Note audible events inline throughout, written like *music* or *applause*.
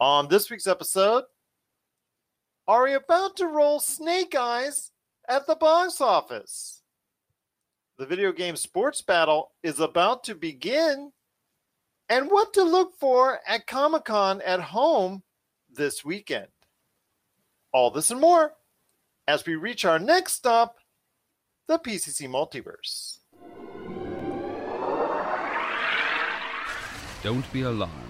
On this week's episode, are we about to roll Snake Eyes at the box office? The video game sports battle is about to begin. And what to look for at Comic Con at home this weekend. All this and more as we reach our next stop, the PCC Multiverse. Don't be alarmed.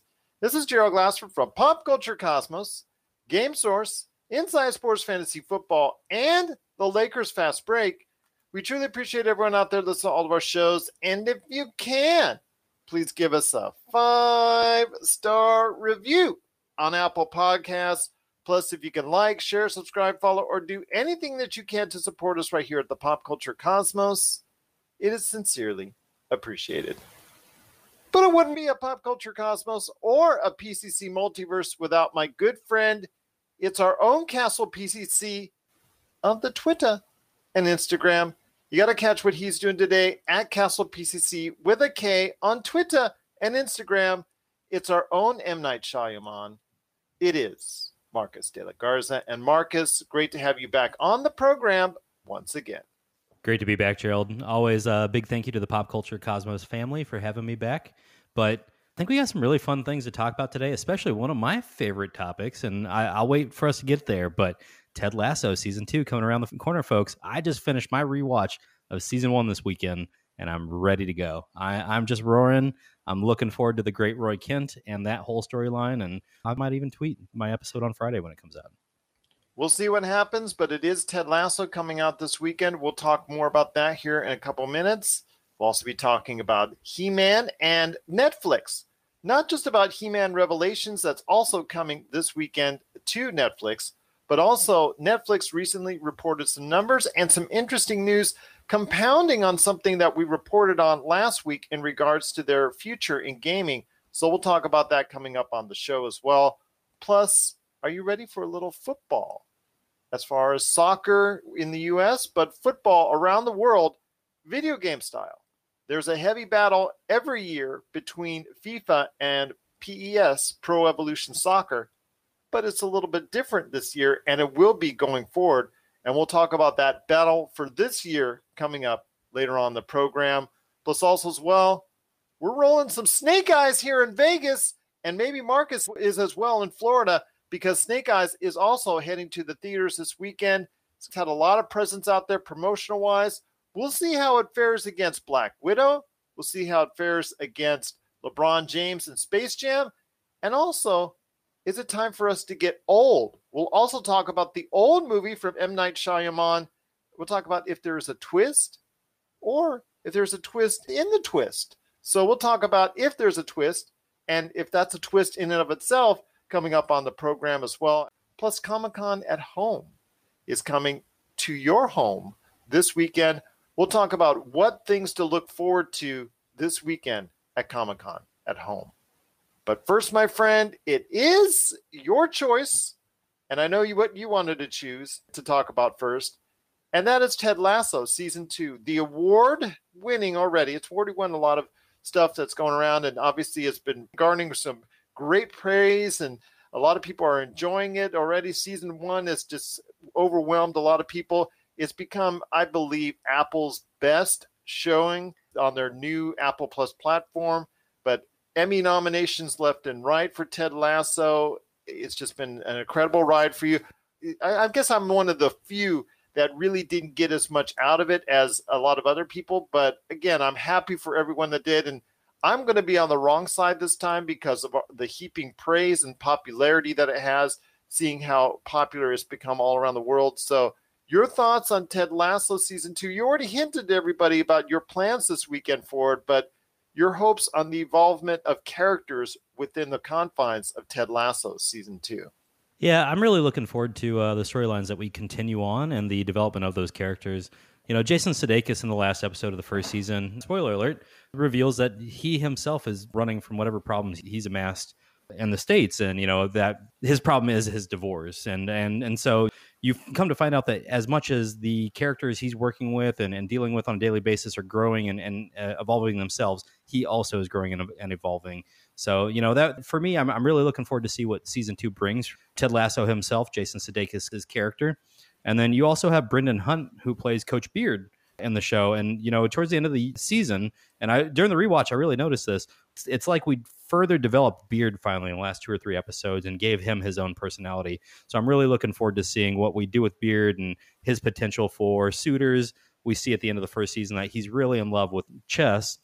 This is Gerald Glassford from Pop Culture Cosmos, Game Source, Inside Sports Fantasy Football, and the Lakers Fast Break. We truly appreciate everyone out there listening to all of our shows. And if you can, please give us a five star review on Apple Podcasts. Plus, if you can like, share, subscribe, follow, or do anything that you can to support us right here at the Pop Culture Cosmos, it is sincerely appreciated. But it wouldn't be a Pop Culture Cosmos or a PCC multiverse without my good friend. It's our own Kastle PCC of the Twitter and Instagram. You got to catch what he's doing today at Kastle PCC with a K on Twitter and Instagram. It's our own M. Night Shyamalan. It is Marcus de la Garza. And Marcus, great to have you back on the program once again. Great to be back, Gerald. Always a big thank you to the Pop Culture Cosmos family for having me back. But I think we got some really fun things to talk about today, especially one of my favorite topics. And I, will wait for us to get there. But Ted Lasso season two coming around the corner, folks. I just finished my rewatch of season one this weekend, and I'm ready to go. I, I'm just roaring. I'm looking forward to the great Roy Kent and that whole storyline. And I might even tweet my episode on Friday when it comes out. We'll see what happens, but it is Ted Lasso coming out this weekend. We'll talk more about that here in a couple minutes. We'll also be talking about He Man and Netflix. Not just about He Man Revelations, that's also coming this weekend to Netflix, but also Netflix recently reported some numbers and some interesting news compounding on something that we reported on last week in regards to their future in gaming. So we'll talk about that coming up on the show as well. Plus, are you ready for a little football? As far as soccer in the US, but football around the world, video game style. There's a heavy battle every year between FIFA and PES, Pro Evolution Soccer, but it's a little bit different this year, and it will be going forward. And we'll talk about that battle for this year coming up later on the program. Plus, also as well, we're rolling some snake eyes here in Vegas, and maybe Marcus is as well in Florida because Snake Eyes is also heading to the theaters this weekend. It's had a lot of presence out there promotional wise. We'll see how it fares against Black Widow. We'll see how it fares against LeBron James and Space Jam. And also, is it time for us to get old? We'll also talk about the old movie from M. Night Shyamalan. We'll talk about if there's a twist or if there's a twist in the twist. So we'll talk about if there's a twist and if that's a twist in and of itself coming up on the program as well. Plus, Comic Con at home is coming to your home this weekend. We'll talk about what things to look forward to this weekend at Comic Con at home. But first, my friend, it is your choice. And I know you what you wanted to choose to talk about first. And that is Ted Lasso season two, the award winning already. It's already won a lot of stuff that's going around, and obviously it's been garnering some great praise, and a lot of people are enjoying it already. Season one has just overwhelmed a lot of people. It's become, I believe, Apple's best showing on their new Apple Plus platform. But Emmy nominations left and right for Ted Lasso. It's just been an incredible ride for you. I, I guess I'm one of the few that really didn't get as much out of it as a lot of other people. But again, I'm happy for everyone that did. And I'm going to be on the wrong side this time because of the heaping praise and popularity that it has, seeing how popular it's become all around the world. So, your thoughts on Ted Lasso season two? You already hinted to everybody about your plans this weekend for it, but your hopes on the involvement of characters within the confines of Ted Lasso season two. Yeah, I'm really looking forward to uh, the storylines that we continue on and the development of those characters. You know, Jason Sudeikis in the last episode of the first season, spoiler alert, reveals that he himself is running from whatever problems he's amassed in the states, and you know that his problem is his divorce, and and and so you come to find out that as much as the characters he's working with and, and dealing with on a daily basis are growing and, and uh, evolving themselves, he also is growing and, and evolving. So, you know, that for me, I'm, I'm really looking forward to see what season two brings. Ted Lasso himself, Jason Sudeikis' character. And then you also have Brendan Hunt, who plays Coach Beard in the show. And, you know, towards the end of the season, and I during the rewatch, I really noticed this. It's, it's like we further developed Beard finally in the last two or three episodes and gave him his own personality. So I'm really looking forward to seeing what we do with Beard and his potential for suitors. We see at the end of the first season that he's really in love with chess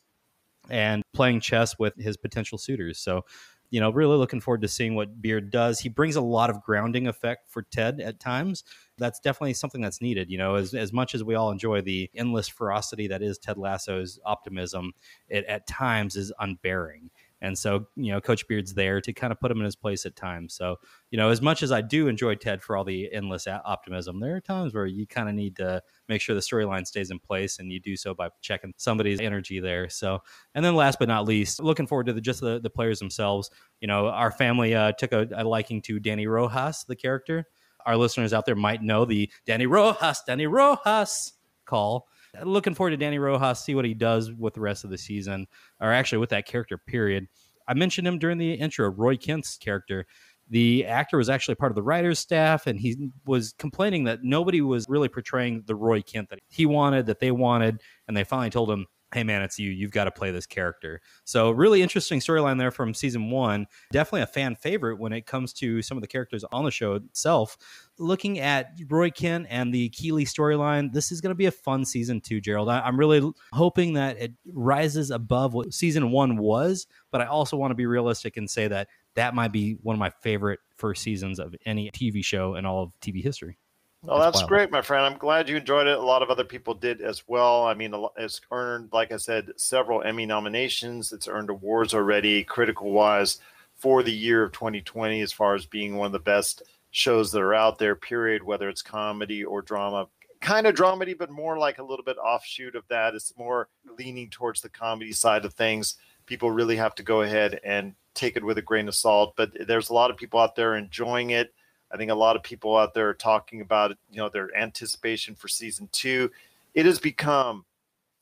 and playing chess with his potential suitors. So, you know, really looking forward to seeing what Beard does. He brings a lot of grounding effect for Ted at times. That's definitely something that's needed. You know, as, as much as we all enjoy the endless ferocity that is Ted Lasso's optimism, it at times is unbearing. And so, you know, Coach Beard's there to kind of put him in his place at times. So, you know, as much as I do enjoy Ted for all the endless optimism, there are times where you kind of need to make sure the storyline stays in place, and you do so by checking somebody's energy there. So, and then last but not least, looking forward to the, just the, the players themselves. You know, our family uh, took a, a liking to Dani Rojas, the character. Our listeners out there might know the Dani Rojas, Dani Rojas call looking forward to Dani Rojas, see what he does with the rest of the season, or actually with that character, period. I mentioned him during the intro, Roy Kent's character. The actor was actually part of the writer's staff, and he was complaining that nobody was really portraying the Roy Kent that he wanted, that they wanted, and they finally told him, hey man, it's you. You've got to play this character. So really interesting storyline there from season one. Definitely a fan favorite when it comes to some of the characters on the show itself. Looking at Roy Kent and the Keeley storyline, this is going to be a fun season two, Gerald. I, am really hoping that it rises above what season one was, but I also want to be realistic and say that that might be one of my favorite first seasons of any TV show in all of TV history. Well, that's great, my friend. I'm glad you enjoyed it. A lot of other people did as well. I mean, it's earned, like I said, several Emmy nominations. It's earned awards already, critical wise, for the year of 2020, as far as being one of the best shows that are out there, period, whether it's comedy or drama. Kind of dramedy, but more like a little bit offshoot of that. It's more leaning towards the comedy side of things. People really have to go ahead and take it with a grain of salt. But there's a lot of people out there enjoying it I think a lot of people out there are talking about you know their anticipation for season two. It has become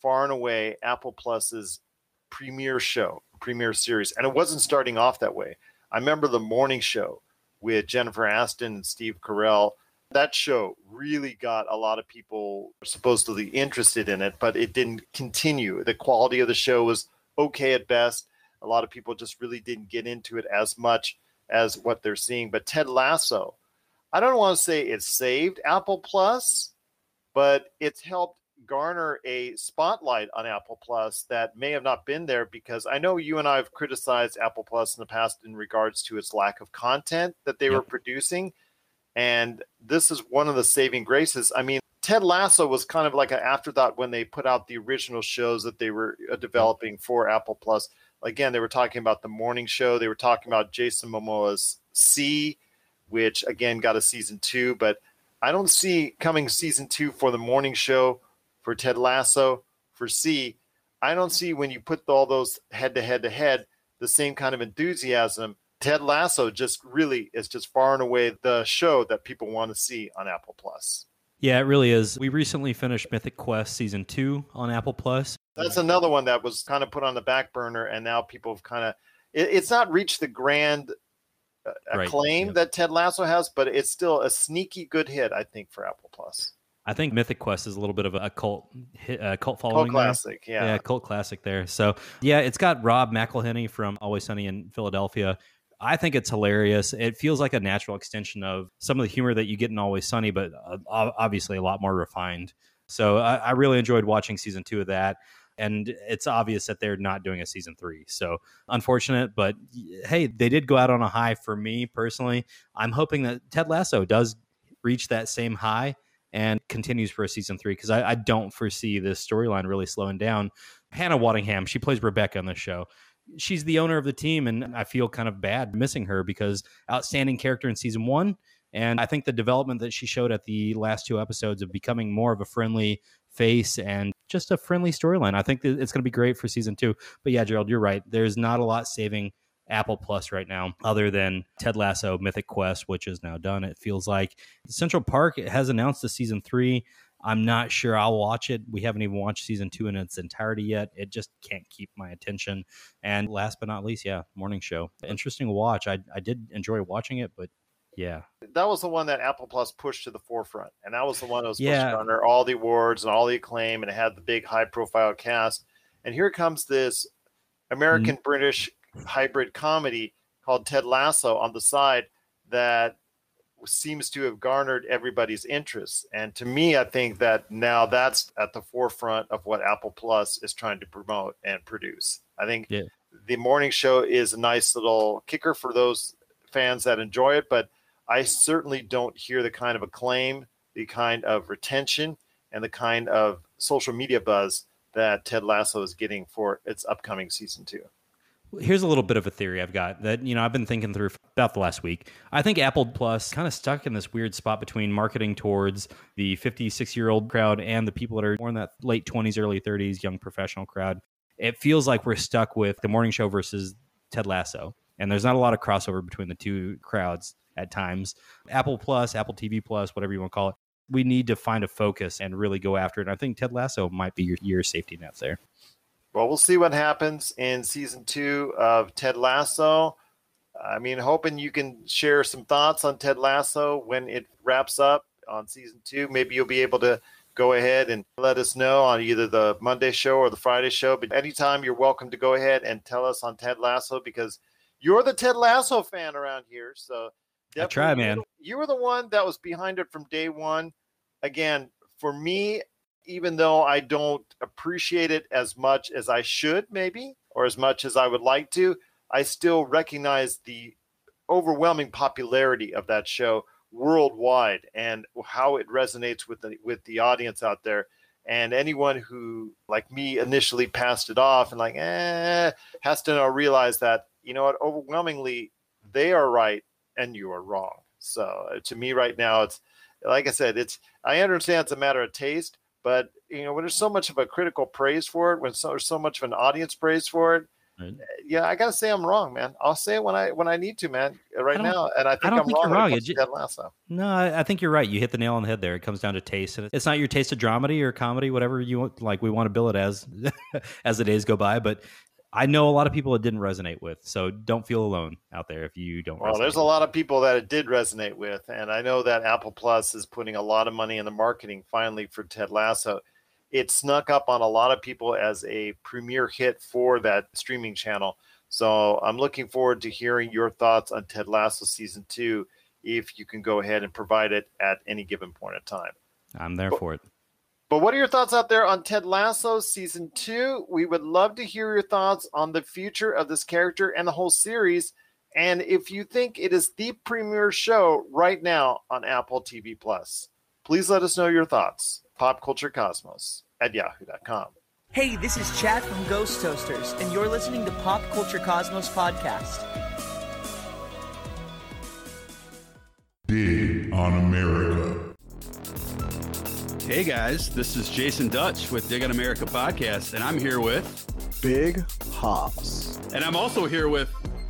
far and away Apple Plus's premiere show, premiere series, and it wasn't starting off that way. I remember the morning show with Jennifer Aniston and Steve Carell. That show really got a lot of people supposedly interested in it, but it didn't continue. The quality of the show was okay at best. A lot of people just really didn't get into it as much as what they're seeing. But Ted Lasso, I don't want to say it saved Apple Plus, but it's helped garner a spotlight on Apple Plus that may have not been there because I know you and I have criticized Apple Plus in the past in regards to its lack of content that they yep. were producing. And this is one of the saving graces. I mean, Ted Lasso was kind of like an afterthought when they put out the original shows that they were uh, developing for Apple Plus again, they were talking about the morning show. They were talking about Jason Momoa's See, which again got a season two, but I don't see coming season two for the morning show for Ted Lasso for See. I don't see when you put all those head to head to head the same kind of enthusiasm. Ted Lasso just really is just far and away the show that people want to see on Apple Plus. Yeah, it really is. We recently finished Mythic Quest season two on Apple Plus. That's another one that was kind of put on the back burner, and now people have kind of. It, it's not reached the grand uh, acclaim right. that Ted Lasso has, but it's still a sneaky good hit, I think, for Apple Plus. I think Mythic Quest is a little bit of a cult hit, uh, cult following. Cult classic, yeah. Yeah, cult classic there. So, yeah, it's got Rob McElhenney from Always Sunny in Philadelphia. I think it's hilarious. It feels like a natural extension of some of the humor that you get in Always Sunny, but uh, obviously a lot more refined. So I, I, really enjoyed watching season two of that. And it's obvious that they're not doing a season three. So unfortunate, but hey, they did go out on a high for me personally. I'm hoping that Ted Lasso does reach that same high and continues for a season three because I, I don't foresee this storyline really slowing down. Hannah Waddingham, she plays Rebecca on the show she's the owner of the team, and I feel kind of bad missing her because outstanding character in season one. And I think the development that she showed at the last two episodes of becoming more of a friendly face and just a friendly storyline, I think it's going to be great for season two. But yeah, Gerald, you're right. There's not a lot saving Apple Plus right now, other than Ted Lasso Mythic Quest, which is now done. It feels like Central Park has announced the season three. I'm not sure I'll watch it. We haven't even watched season two in its entirety yet. It just can't keep my attention. And last but not least, yeah, morning show. Interesting watch. I, I did enjoy watching it, but yeah. That was the one that Apple Plus pushed to the forefront. And that was the one that was yeah. pushed under all the awards and all the acclaim and it had the big high profile cast. And here comes this American British mm-hmm. hybrid comedy called Ted Lasso on the side that seems to have garnered everybody's interest. And to me, I think that now that's at the forefront of what Apple Plus is trying to promote and produce. I think yeah. the morning show is a nice little kicker for those fans that enjoy it, but I certainly don't hear the kind of acclaim, the kind of retention, and the kind of social media buzz that Ted Lasso is getting for its upcoming season two here's a little bit of a theory I've got that you know I've been thinking through about the last week. I think Apple Plus kind of stuck in this weird spot between marketing towards the 56 year old crowd and the people that are more in that late 20s, early 30s, young professional crowd. It feels like we're stuck with the morning show versus Ted Lasso, and there's not a lot of crossover between the two crowds at times. Apple Plus, Apple TV Plus, whatever you want to call it. We need to find a focus and really go after it. And I think Ted Lasso might be your, your safety net there. Well, we'll see what happens in season two of Ted Lasso. I mean, hoping you can share some thoughts on Ted Lasso when it wraps up on season two. Maybe you'll be able to go ahead and let us know on either the Monday show or the Friday show. But anytime you're welcome to go ahead and tell us on Ted Lasso because you're the Ted Lasso fan around here. So I try, man. You were the one that was behind it from day one. Again, for me, even though I don't appreciate it as much as I should, maybe, or as much as I would like to, I still recognize the overwhelming popularity of that show worldwide and how it resonates with the with the audience out there. And anyone who, like me, initially passed it off and like, eh, has to now realize that you know what, overwhelmingly they are right and you are wrong. So uh, to me, right now, it's like I said, it's I understand it's a matter of taste, but you know, when there's so much of a critical praise for it, when so, there's so much of an audience praise for it, right. Yeah, I gotta say I'm wrong, man. I'll say it when I when I need to, man. Uh, right now, and I think I am wrong. Wrong. Lasso. No, I think you're right. You hit the nail on the head there. It comes down to taste, and it's not your taste of dramedy or comedy, whatever you want. Like we want to bill it as *laughs* as the days go by, but I know a lot of people it didn't resonate with, so don't feel alone out there if you don't. Well, there's a lot of people that it did resonate with, and I know that Apple Plus is putting a lot of money in the marketing finally for Ted Lasso. It snuck up on a lot of people as a premier hit for that streaming channel. So I'm looking forward to hearing your thoughts on Ted Lasso season two, if you can go ahead and provide it at any given point in time. I'm there but, for it. But what are your thoughts out there on Ted Lasso season two? We would love to hear your thoughts on the future of this character and the whole series. And if you think it is the premier show right now on Apple TV Plus, please let us know your thoughts. Pop Culture Cosmos at yahoo.com. Hey, this is Chad from Ghost Toasters, and you're listening to Pop Culture Cosmos Podcast. Dig on America. Hey guys, this is Jason Dutch with Dig on America podcast, and I'm here with Big Hops. And I'm also here with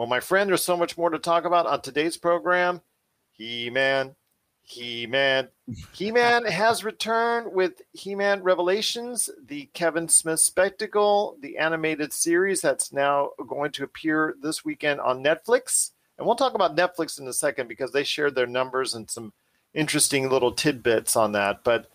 Well, my friend, there's so much more to talk about on today's program. He Man, He Man, He Man *laughs* has returned with He Man Revelations, the Kevin Smith spectacle, the animated series that's now going to appear this weekend on Netflix. And we'll talk about Netflix in a second because they shared their numbers and some interesting little tidbits on that. But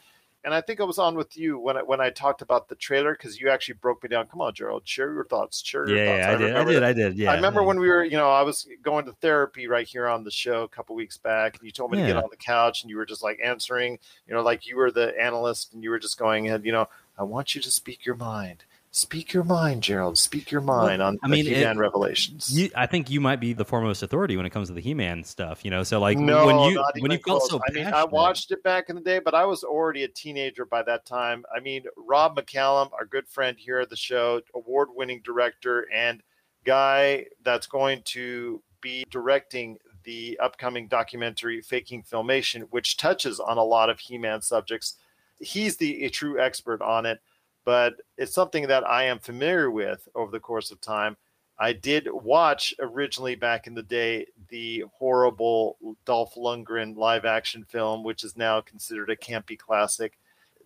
and I think I was on with you when I, when I talked about the trailer because you actually broke me down. Come on, Gerald, share your thoughts. Share your Yeah, thoughts. I did. I did. I did. Yeah. I remember when we were, you know, I was going to therapy right here on the show a couple weeks back, and you told me to get on the couch, and you were just like answering, you know, like you were the analyst, and you were just going, and you know, I want you to speak your mind. Speak your mind, Gerald. Speak your mind on I mean, the it- He-Man revelations. You, I think you might be the foremost authority when it comes to the He-Man stuff. You know, so like no, when you when you felt close. so I mean, I watched it back in the day, but I was already a teenager by that time. I mean, Rob McCallum, our good friend here at the show, award-winning director and guy that's going to be directing the upcoming documentary Faking Filmation, which touches on a lot of He-Man subjects. He's the true expert on it, but it's something that I am familiar with over the course of time. I did watch originally back in the day the horrible Dolph Lundgren live action film, which is now considered a campy classic.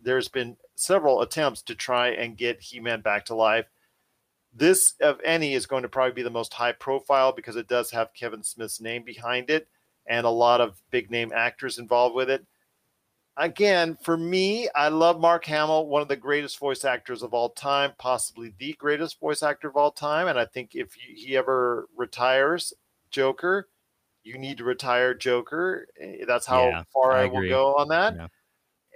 There's been several attempts to try and get He Man back to life. This, of any, is going to probably be the most high profile because it does have Kevin Smith's name behind it and a lot of big name actors involved with it. Again, for me, I love Mark Hamill, one of the greatest voice actors of all time, possibly the greatest voice actor of all time. And I think if he ever retires Joker, you need to retire Joker. Eh, That's how Yeah, far I I, will go on that. Yeah.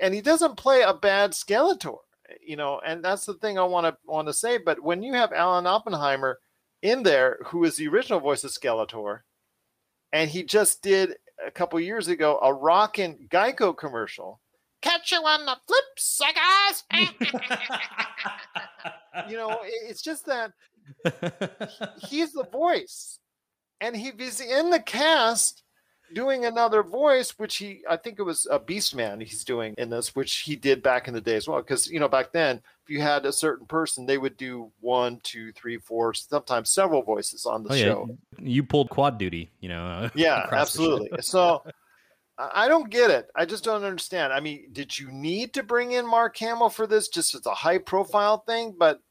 And he doesn't play a bad Skeletor, you know. And that's the thing I want to want to say. But when you have Alan Oppenheimer in there, who is the original voice of Skeletor, and he just did a couple years ago a rockin' Geico commercial. Catch you on the flip, suckers. *laughs* you know, it's just that *laughs* he's the voice, and he he's in the cast doing another voice, which he I think it was a Beastman he's doing in this, which he did back in the day as well. Because you know back then, if you had a certain person, they would do one, two, three, four, sometimes several voices on the Oh, yeah. show. You pulled quad duty, you know. Yeah, *laughs* across the show. absolutely. So I don't get it. I just don't understand. I mean, did you need to bring in Mark Hamill for this just as a high profile thing? But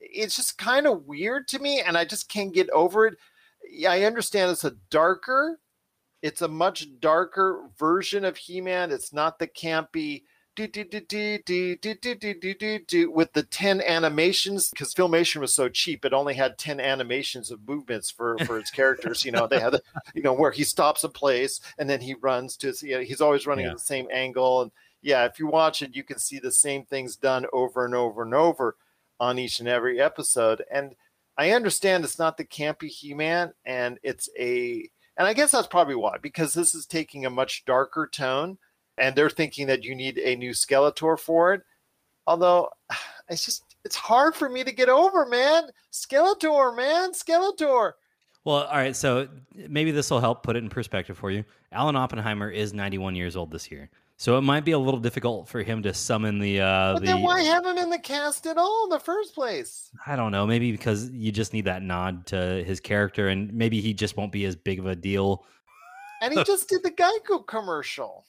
it's just kind of weird to me, and I just can't get over it. Yeah, I understand it's a darker, it's a much darker version of He-Man. It's not the campy do, do, do, do, do, do, do, do, do, do, do, with the 10 animations because filmation was so cheap it only had 10 animations of movements for for its characters you know they had you know where he stops a place and then he runs to you know, he's always running Yeah. at the same angle and yeah if you watch it you can see the same things done over and over and over on each and every episode and i understand it's not the campy he-man and it's a and i guess that's probably why because this is taking a much darker tone and they're thinking that you need a new skeletor for it although *sighs* it's just it's hard for me to get over man skeletor man skeletor Well, all right. So maybe this will help put it in perspective for you. Alan Oppenheimer is 91 years old this year, so it might be a little difficult for him to summon the. Uh, but the then why have him in the cast at all in the first place I don't know. Maybe because you just need that nod to his character, and maybe he just won't be as big of a deal. and he *laughs* just did the geico commercial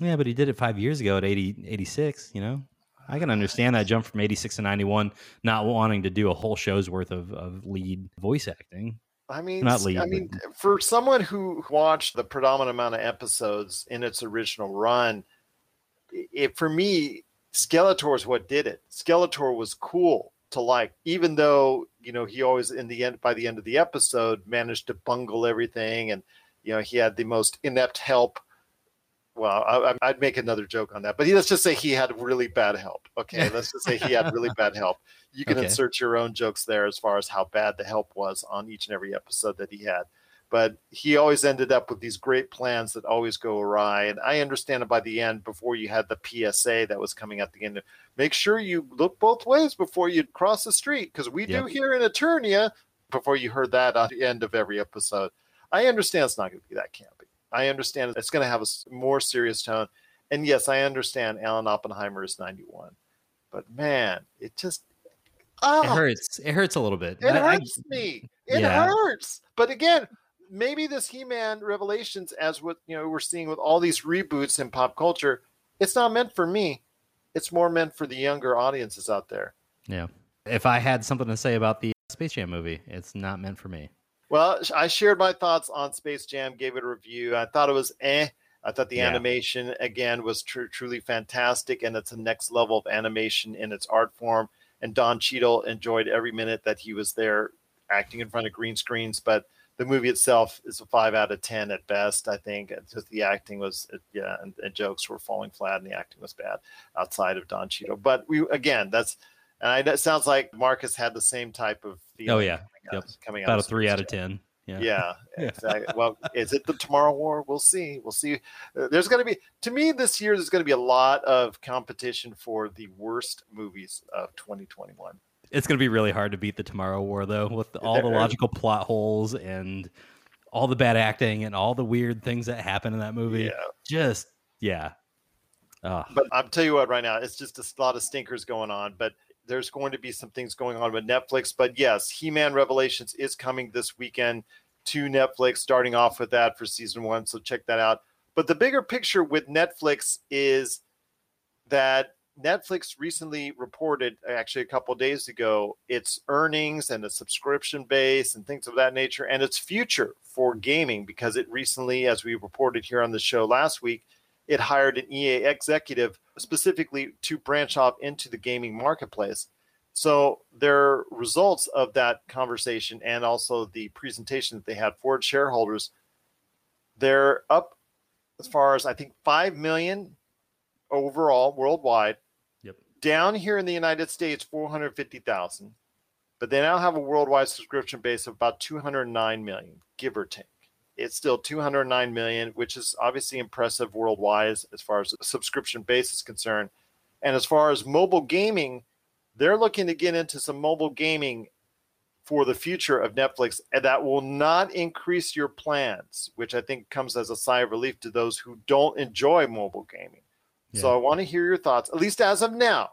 Yeah, but he did it five years ago at 80, 86, You know, I can understand that jump from 86 to 91, not wanting to do a whole show's worth of, of lead voice acting. I mean, Not lead, I mean, for someone who watched the predominant amount of episodes in its original run, it for me, Skeletor is what did it. Skeletor was cool to like, even though you know he always in the end by the end of the episode managed to bungle everything, and you know he had the most inept help. Well, I, I'd make another joke on that, but let's just say he had really bad help. Okay, *laughs* let's just say he had really bad help. You can Okay. insert your own jokes there as far as how bad the help was on each and every episode that he had. But he always ended up with these great plans that always go awry. And I understand it by the end, before you had the PSA that was coming at the end. Make sure you look both ways before you cross the street, because we do Yep. here in Eternia. Before you heard that at the end of every episode, I understand it's not going to be that campy. I understand it's going to have a more serious tone. And yes, I understand Alan Oppenheimer is 91. But man, it just oh, It ah. hurts. It hurts a little bit. it I- I- hurts me. It Yeah. hurts. But again, maybe this He-Man Revelations, as what you know we're seeing with all these reboots in pop culture, it's not meant for me. It's more meant for the younger audiences out there. yeah. If I had something to say about the Space Jam movie, it's not meant for me. Well, I shared my thoughts on Space Jam, gave it a review. I thought it was eh. I thought the Yeah. animation again was tr- truly fantastic, and it's a next level of animation in its art form. And Don Cheadle enjoyed every minute that he was there acting in front of green screens. But the movie itself is a five out of ten at best. I think just the acting was yeah, and, and jokes were falling flat, and the acting was bad outside of Don Cheadle. But we again, that's and I, that sounds like Marcus had the same type of feeling. Oh, yeah. coming Yep. out, coming About a of three out of ten. Yeah. *laughs* Yeah, exactly. well, is it the Tomorrow War? We'll see. We'll see. Uh, There's going to be, to me, this year there's going to be a lot of competition for the worst movies of 2021. It's going to be really hard to beat the Tomorrow War, though, with all the *laughs* logical plot holes and all the bad acting and all the weird things that happen in that movie. Yeah. Just, yeah. But I'll tell you what, right now it's just a lot of stinkers going on. But there's going to be some things going on with Netflix. But yes, He-Man Revelations is coming this weekend to Netflix, starting off with that for season one. So check that out. But the bigger picture with Netflix is that Netflix recently reported, actually a couple days ago, its earnings and the subscription base and things of that nature, and its future for gaming. Because it recently, as we reported here on the show last week, it hired an EA executive specifically to branch off into the gaming marketplace. So their results of that conversation and also the presentation that they had for shareholders, they're up as far as I think five million overall worldwide. Yep. Down here in the United States, four hundred fifty thousand, but they now have a worldwide subscription base of about two hundred nine million, give or take it's still 209 million, which is obviously impressive worldwide as, as far as subscription base is concerned. And as far as mobile gaming, they're looking to get into some mobile gaming for the future of Netflix, and that will not increase your plans, which I think comes as a sigh of relief to those who don't enjoy mobile gaming. So I want to hear your thoughts, at least as of now.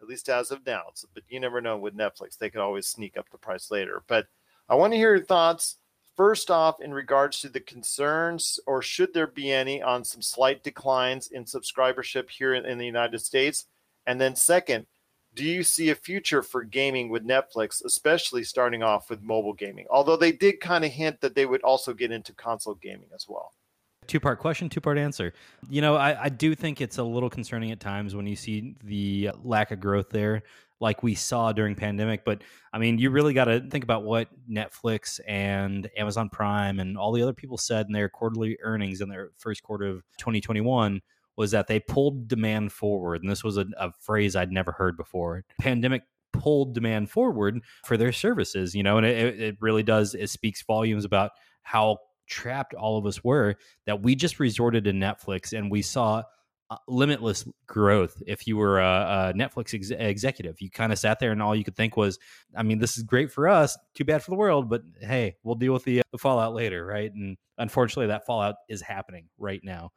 At least as of now. So, but you never know with Netflix; they could always sneak up the price later. But I want to hear your thoughts. First off, in regards to the concerns, or should there be any, on some slight declines in subscribership here in, in the United States? And then, second, do you see a future for gaming with Netflix, especially starting off with mobile gaming? Although they did kind of hint that they would also get into console gaming as well. Two part question, two part answer. You know, I, I do think it's a little concerning at times when you see the lack of growth there, like we saw during pandemic. But I mean, you really got to think about what Netflix and Amazon Prime and all the other people said in their quarterly earnings in their first quarter of 2021 was that they pulled demand forward, and this was a, a phrase I'd never heard before. Pandemic pulled demand forward for their services, you know, and it, it really does. It speaks volumes about how trapped all of us were that we just resorted to Netflix and we saw limitless growth. If you were a, a Netflix ex- executive, you kind of sat there and all you could think was, I mean, this is great for us, too bad for the world, but hey, we'll deal with the, uh, the fallout later, right? And unfortunately, that fallout is happening right now.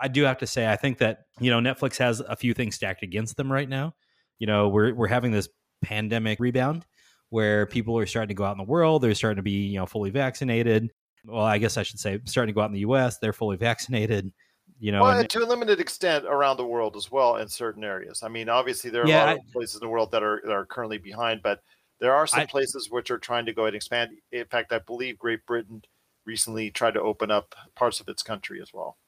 I do have to say, I think that, you know, Netflix has a few things stacked against them right now. You know, we're, we're having this pandemic rebound where people are starting to go out in the world. They're starting to be, you know, fully vaccinated. Well, I guess I should say starting to go out in the U.S. They're fully *laughs* vaccinated. You know, well, and- to a limited extent around the world as well in certain areas. I mean, obviously there are Yeah, a lot of places in the world that are that are currently behind, but there are some I- places which are trying to go ahead and expand. In fact, I believe Great Britain recently tried to open up parts of its country as well.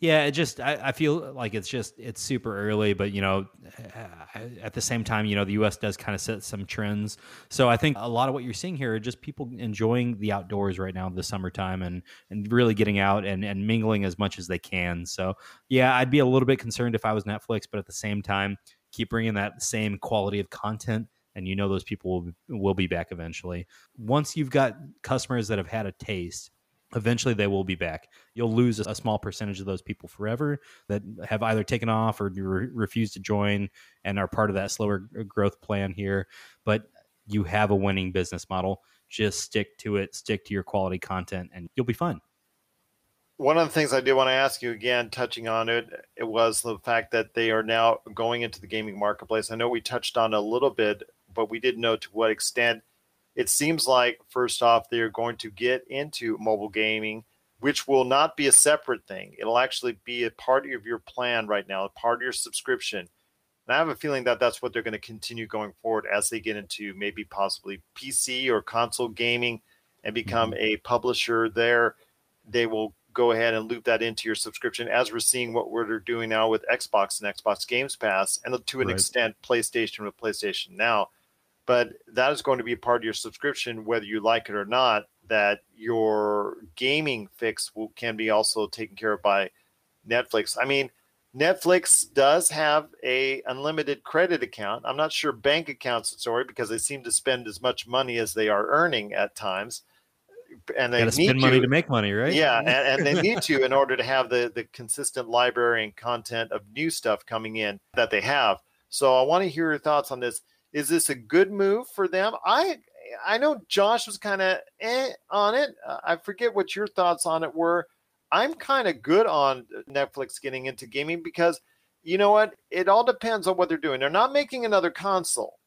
Yeah, it just I, I feel like it's just it's super early, but you know, uh, at the same time, you know, the U.S. does kind of set some trends. So I think a lot of what you're seeing here are just people enjoying the outdoors right now, the summertime, and and really getting out and and mingling as much as they can. So yeah, I'd be a little bit concerned if I was Netflix, but at the same time, keep bringing that same quality of content. And you know those people will will be back eventually. Once you've got customers that have had a taste, eventually they will be back. You'll lose a small percentage of those people forever that have either taken off or re- refused to join and are part of that slower growth plan here. But you have a winning business model. Just stick to it, stick to your quality content, and you'll be fine. One of the things I do want to ask you again, touching on it, it was the fact that they are now going into the gaming marketplace. I know we touched on a little bit, but we didn't know to what extent. It seems like first off, they are going to get into mobile gaming, which will not be a separate thing. It'll actually be a part of your plan right now, a part of your subscription. And I have a feeling that that's what they're going to continue going forward as they get into maybe possibly PC or console gaming and become mm-hmm. a publisher there. They will go ahead and loop that into your subscription, as we're seeing what we're doing now with Xbox and Xbox Games Pass, and to an Right. extent, PlayStation with PlayStation Now. But that is going to be part of your subscription, whether you like it or not. That your gaming fix will, can be also taken care of by Netflix. I mean, Netflix does have a unlimited credit account. I'm not sure bank accounts sorry because they seem to spend as much money as they are earning at times, and they need spend money to make money, right? yeah, and, and they *laughs* need to in order to have the the consistent library and content of new stuff coming in that they have. So I want to hear your thoughts on this. Is this a good move for them? I I know Josh was kind of eh on it. Uh, I forget what your thoughts on it were. I'm kind of good on Netflix getting into gaming because you know what? It all depends on what they're doing. They're not making another console.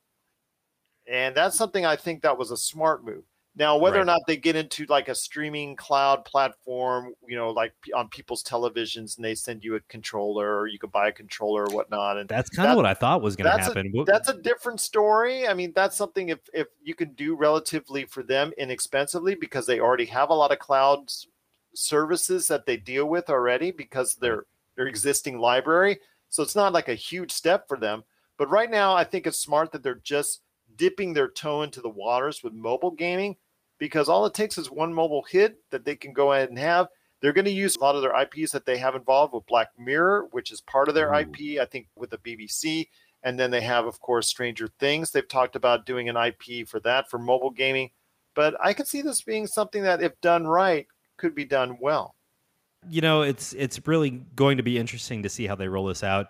And that's something I think that was a smart move. Now, whether or not they get into like a streaming cloud platform, you know, like on people's televisions and they send you a controller or you could buy a controller or whatnot. And That's kind That- of what I thought was going to that's a- happen. That's a different story. I mean, that's something if, if you can do relatively for them inexpensively because they already have a lot of cloud services that they deal with already because their their existing library. So it's not like a huge step for them. But right now, I think it's smart that they're just dipping their toe into the waters with mobile gaming because all it takes is one mobile hit that they can go ahead and have. They're going to use a lot of their IPs that they have involved with Black Mirror, which is part of their Ooh. IP, I think, with the BBC. And then they have, of course, Stranger Things. They've talked about doing an IP for that for mobile gaming. But I could see this being something that, if done right, could be done well. you know, it's it's really going to be interesting to see how they roll this out.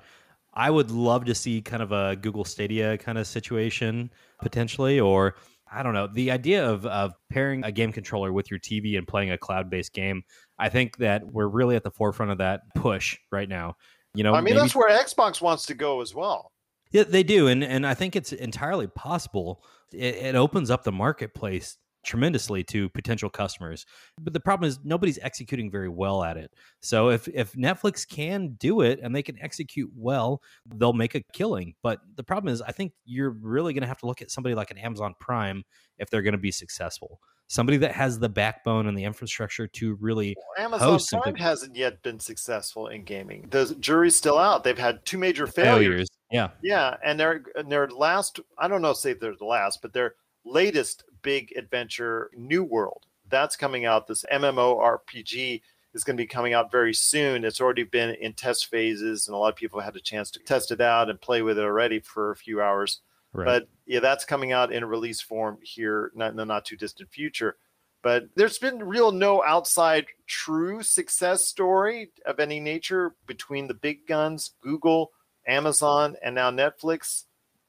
I would love to see kind of a Google Stadia kind of situation potentially, or I don't know. The idea of of pairing a game controller with your TV and playing a cloud based game. I think that we're really at the forefront of that push right now. You know, I mean, maybe- that's where Xbox wants to go as well. Yeah, they do, and and I think it's entirely possible. It, it opens up the marketplace tremendously to potential customers. But the problem is nobody's executing very well at it. So if if Netflix can do it and they can execute well, they'll make a killing. But the problem is, I think you're really going to have to look at somebody like an Amazon Prime if they're going to be successful. Somebody that has the backbone and the infrastructure to really Amazon host Prime something. hasn't yet been successful in gaming. The jury's still out. They've had two major failures. failures. Yeah, Yeah, and their and their last I don't know say they're the last, but their latest big adventure, New World, that's coming out. This MMORPG is going to be coming out very soon. It's already been in test phases, and a lot of people had a chance to test it out and play with it already for a few hours. right. But yeah, that's coming out in a release form here not in the not too distant future. But there's been real no outside true success story of any nature between the big guns, Google, Amazon, and now Netflix.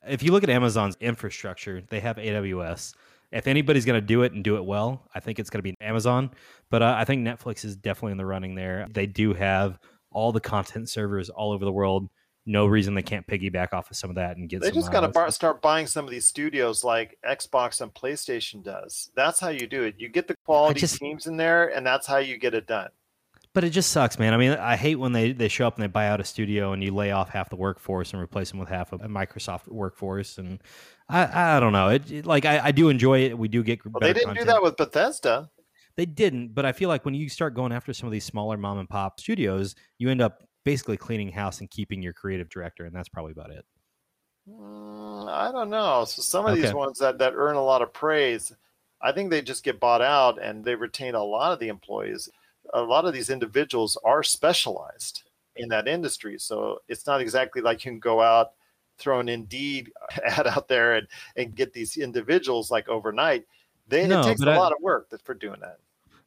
If you look at Amazon's infrastructure, they have AWS. If anybody's going to do it and do it well, I think it's going to be Amazon. But uh, I think Netflix is definitely in the running there. They do have all the content servers all over the world. No reason they can't piggyback off of some of that and get. They some, just got to bar- start buying some of these studios like Xbox and PlayStation does. That's how you do it. You get the quality just- teams in there, and that's how you get it done. But it just sucks, man. I mean, I hate when they, they show up and they buy out a studio and you lay off half the workforce and replace them with half a Microsoft workforce. And I, I don't know. It, it- like I, I do enjoy it. We do get. Well, they didn't do that with Bethesda. They didn't, but I feel like when you start going after some of these smaller mom and pop studios, you end up basically cleaning house and keeping your creative director, and that's probably about it. Mm, I don't know. So some of these ones that, that earn a lot of praise, I think they just get bought out and they retain a lot of the employees. A lot of these individuals are specialized in that industry. So it's not exactly like you can go out, throw an Indeed *laughs* ad out there and, and get these individuals like overnight. They, No, it takes a lot of work for doing that.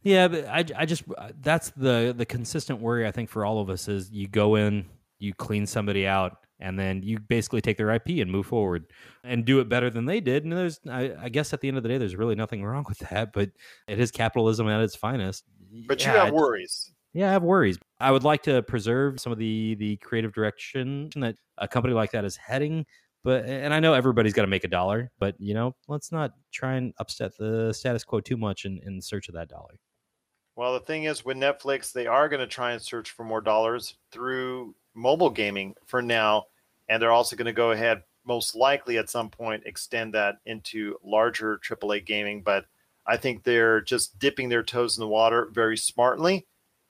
Yeah, but I, I just uh, that's the the consistent worry I think for all of us is you go in, you clean somebody out, and then you basically take their IP and move forward and do it better than they did. And there's, I, I guess, at the end of the day, there's really nothing wrong *laughs* with that. But it is capitalism at its finest. But you Yeah, have it's- worries. Yeah, I have worries. I would like to preserve some of the the creative direction that a company like that is heading. But and I know everybody's got to make a dollar, but you know, let's not try and upset the status quo too much in, in search of that dollar. Well, the thing is, with Netflix, they are going to try and search for more dollars through mobile gaming for now. And they're also going to go ahead, most likely at some point, extend that into larger AAA gaming. But I think they're just dipping their toes in the water very smartly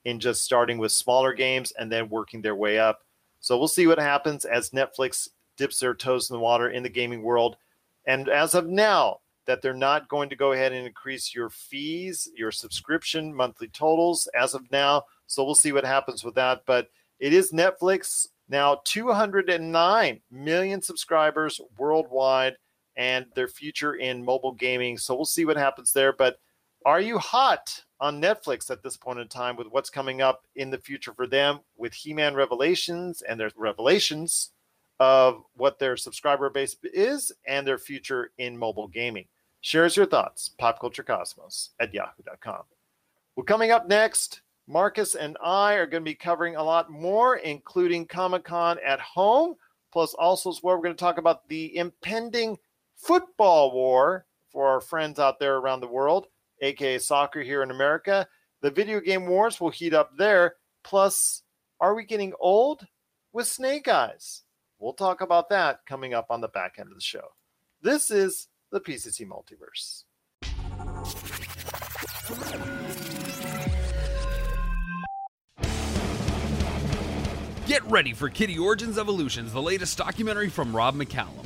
in just starting with smaller games and then working their way up. So we'll see what happens as Netflix dips their toes in the water in the gaming world. And as of now, that they're not going to go ahead and increase your fees, your subscription monthly totals as of now. So we'll see what happens with that. But it is Netflix now 209 million subscribers worldwide and their future in mobile gaming. So we'll see what happens there. But are you hot on Netflix at this point in time with what's coming up in the future for them with He Man Revelations and their revelations of what their subscriber base is and their future in mobile gaming? Share us your thoughts, popculturecosmos at yahoo.com. Well, coming up next, Marcus and I are going to be covering a lot more, including Comic Con at home, plus also where we're going to talk about the impending football war for our friends out there around the world, aka soccer here in America. The video game wars will heat up there. Plus, are we getting old with Snake Eyes? We'll talk about that coming up on the back end of the show. This is the PCC Multiverse. Get ready for Kittie Origins Evolutions, the latest documentary from Rob McCallum.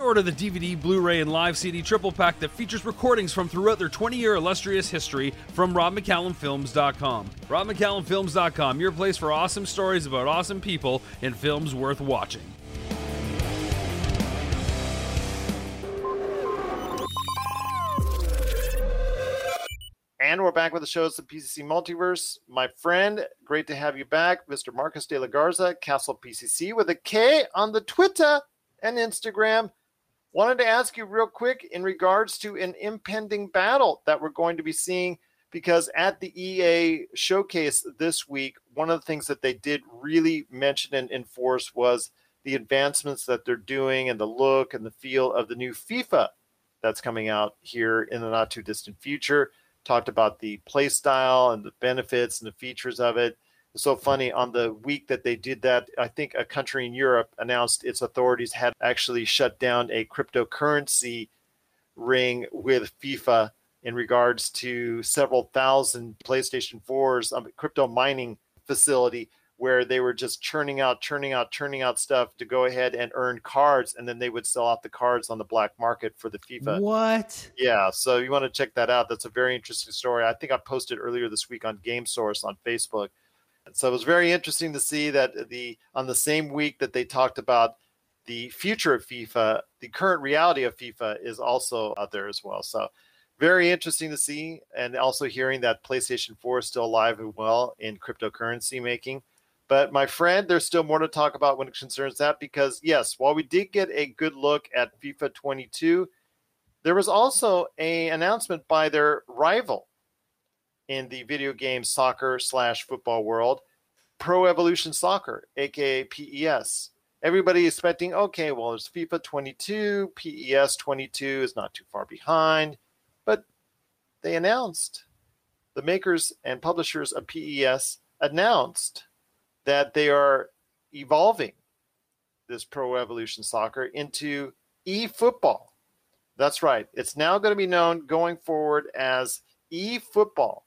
Order the DVD, Blu ray, and live CD triple pack that features recordings from throughout their 20 year illustrious history from RobMcCallumFilms.com. RobMcCallumFilms.com, your place for awesome stories about awesome people and films worth watching. And we're back with the show. It's the PCC Multiverse. My friend, great to have you back, Mr. Marcus de la Garza, Kastle PCC with a K on the Twitter and Instagram. Wanted to ask you real quick in regards to an impending battle that we're going to be seeing because at the EA showcase this week, one of the things that they did really mention and enforce was the advancements that they're doing and the look and the feel of the new FIFA that's coming out here in the not too distant future. Talked about the play style and the benefits and the features of it. It's so funny on the week that they did that, I think a country in Europe announced its authorities had actually shut down a cryptocurrency ring with FIFA in regards to several thousand PlayStation 4s, um, crypto mining facility where they were just churning out, churning out, churning out stuff to go ahead and earn cards, and then they would sell out the cards on the black market for the FIFA. What? Yeah, so you want to check that out. That's a very interesting story. I think I posted earlier this week on Game Source on Facebook. So it was very interesting to see that the on the same week that they talked about the future of FIFA, the current reality of FIFA is also out there as well. So very interesting to see, and also hearing that PlayStation 4 is still alive and well in cryptocurrency making. But my friend, there's still more to talk about when it concerns that because yes, while we did get a good look at FIFA 22, there was also a announcement by their rival in the video game soccer slash football world, Pro Evolution Soccer, aka PES. Everybody is expecting, okay, well, there's FIFA 22, PES 22 is not too far behind, but they announced, the makers and publishers of PES announced that they are evolving this Pro Evolution Soccer into eFootball. That's right. It's now going to be known going forward as eFootball.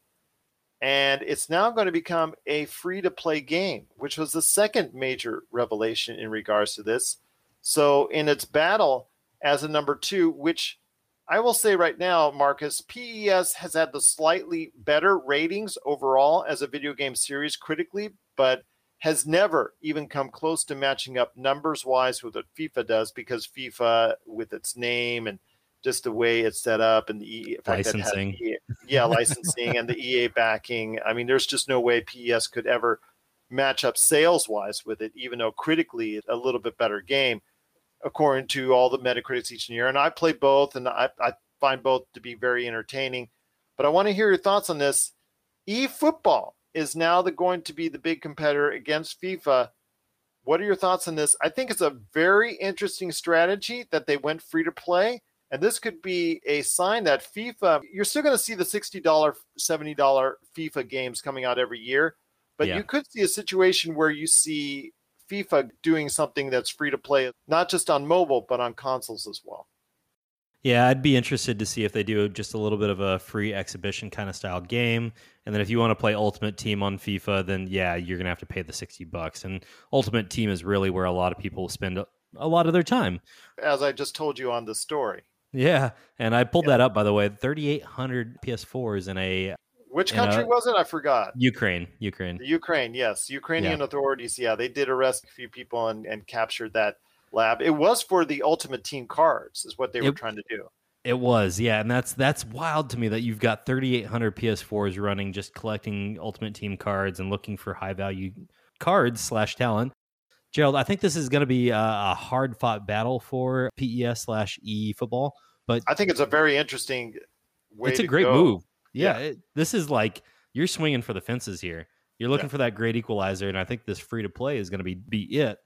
And it's now going to become a free to play game, which was the second major revelation in regards to this. So, in its battle as a number two, which I will say right now, Marcus, PES has had the slightly better ratings overall as a video game series critically, but has never even come close to matching up numbers wise with what FIFA does because FIFA, with its name and just the way it's set up and the EA, licensing, EA, yeah, licensing and the EA backing. I mean, there's just no way PES could ever match up sales wise with it, even though critically a little bit better game, according to all the Metacritics each year. And I play both, and I, I find both to be very entertaining. But I want to hear your thoughts on this. E football is now the, going to be the big competitor against FIFA. What are your thoughts on this? I think it's a very interesting strategy that they went free to play. And this could be a sign that FIFA, you're still going to see the $60, $70 FIFA games coming out every year. But Yeah. you could see a situation where you see FIFA doing something that's free to play, not just on mobile, but on consoles as well. Yeah, I'd be interested to see if they do just a little bit of a free exhibition kind of style game. And then if you want to play Ultimate Team on FIFA, then yeah, you're going to have to pay the 60 bucks. And Ultimate Team is really where a lot of people spend a- a lot of their time. As I just told you on the story. Yeah, and I pulled that up by the way. 3800 PS4s in a Which country was it? I forgot. Ukraine, Ukraine. The Ukraine, yes. Ukrainian authorities, yeah, they did arrest a few people and, and captured that lab. It was for the Ultimate Team cards, is what they were trying to do. It was, yeah, and that's that's wild to me that you've got 3800 PS4s running just collecting Ultimate Team cards and looking for high value cards slash talent. Gerald, I think this is going to be a, a hard fought battle for PES slash E football, but I think it's a very interesting way it's a to great go. move. Yeah, Yeah. It, this is like you're swinging for the fences here. You're looking Yeah. for that great equalizer, and I think this free to play is going to be be it.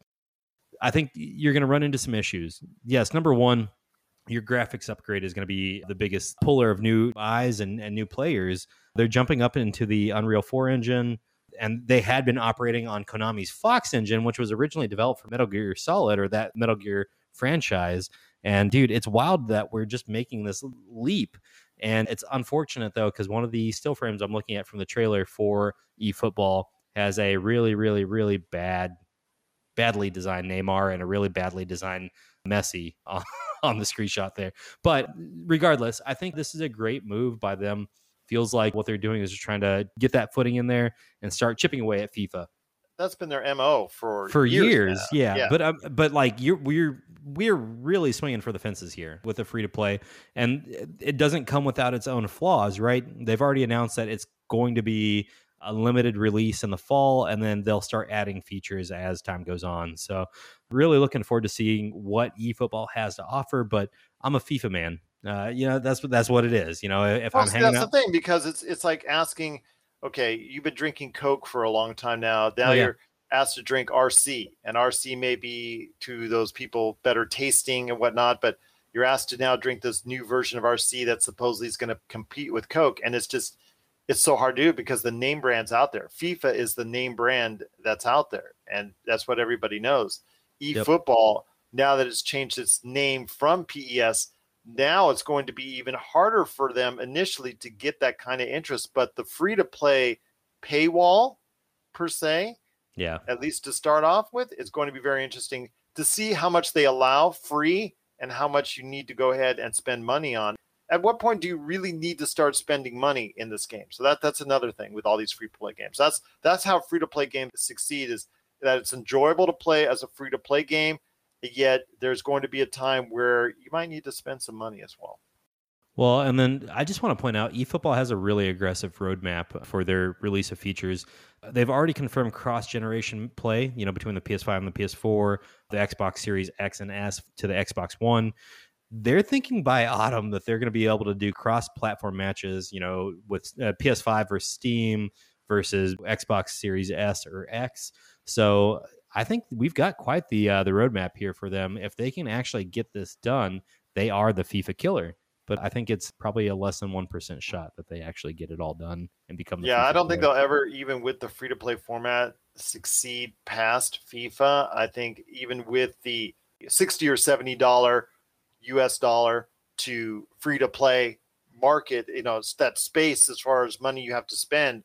I think you're going to run into some issues. Yes, number one, your graphics upgrade is going to be the biggest puller of new eyes and, and new players. They're jumping up into the Unreal 4 engine, and they had been operating on Konami's Fox engine, which was originally developed for Metal Gear Solid or that Metal Gear franchise. And dude, it's wild that we're just making this leap. And it's unfortunate though, because one of the still frames I'm looking at from the trailer for eFootball has a really, really, really bad, badly designed Neymar and a really badly designed Messi on, *laughs* on the screenshot there. But regardless, I think this is a great move by them. Feels like what they're doing is just trying to get that footing in there and start chipping away at FIFA That's been their MO for for years. now. yeah. but um, but like you're we're we're really swinging for the fences here with the free to play, and it doesn't come without its own flaws, right? They've already announced that it's going to be a limited release in the fall, and then they'll start adding features as time goes on. So really looking forward to seeing what eFootball has to offer. But I'm a FIFA man. Uh, you know that's what that's what it is. You know, if Well, I'm hanging that's out, the thing because it's it's like asking, okay, you've been drinking Coke for a long time now. Now Oh, yeah. you're asked to drink RC, and RC may be to those people better tasting and whatnot, but you're asked to now drink this new version of RC that supposedly is going to compete with Coke, and it's just it's so hard to do because the name brand's out there. FIFA is the name brand that's out there, and that's what everybody knows. Yep. eFootball, now that it's changed its name from PES, now it's going to be even harder for them initially to get that kind of interest. But the free to play paywall, per se, yeah, at least to start off with, is going to be very interesting to see how much they allow free and how much you need to go ahead and spend money on. At what point do you really need to start spending money in this game? So that that's another thing with all these free to play games. That's that's how free to play games succeed is that it's enjoyable to play as a free to play game, yet there's going to be a time where you might need to spend some money as well. Well, and then I just want to point out eFootball has a really aggressive roadmap for their release of features. They've already confirmed cross generation play, you know, between the PS5 and the PS4, the Xbox Series X and S to the Xbox One. They're thinking by autumn that they're going to be able to do cross platform matches, you know, with uh, PS5 versus Steam versus Xbox Series S or X. So I think we've got quite the uh, the roadmap here for them. If they can actually get this done, they are the FIFA killer but I think it's probably a less than one percent shot that they actually get it all done and become. The Yeah, FIFA I don't think they'll ever, even with the free to play format, succeed past FIFA. I think even with the sixty or seventy dollar US dollar to free to play market, you know, that space as far as money you have to spend.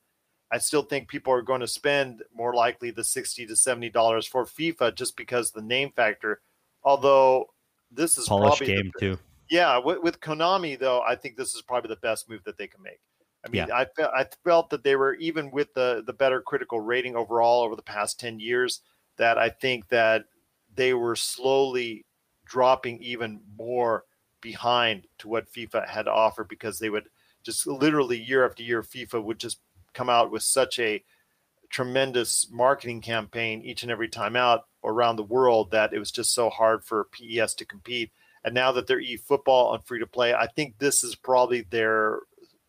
I still think people are going to spend more likely the sixty to seventy dollars for FIFA just because the name factor. Although this is polished probably the game too. yeah, with, with Konami though, I think this is probably the best move that they can make. I mean, Yeah. I felt I felt that they were even with the the better critical rating overall over the past ten years. That I think that they were slowly dropping even more behind to what FIFA had to offer because they would just literally year after year FIFA would just come out with such a tremendous marketing campaign each and every time out around the world that it was just so hard for PES to compete. And now that they're eFootball on free to play, I think this is probably their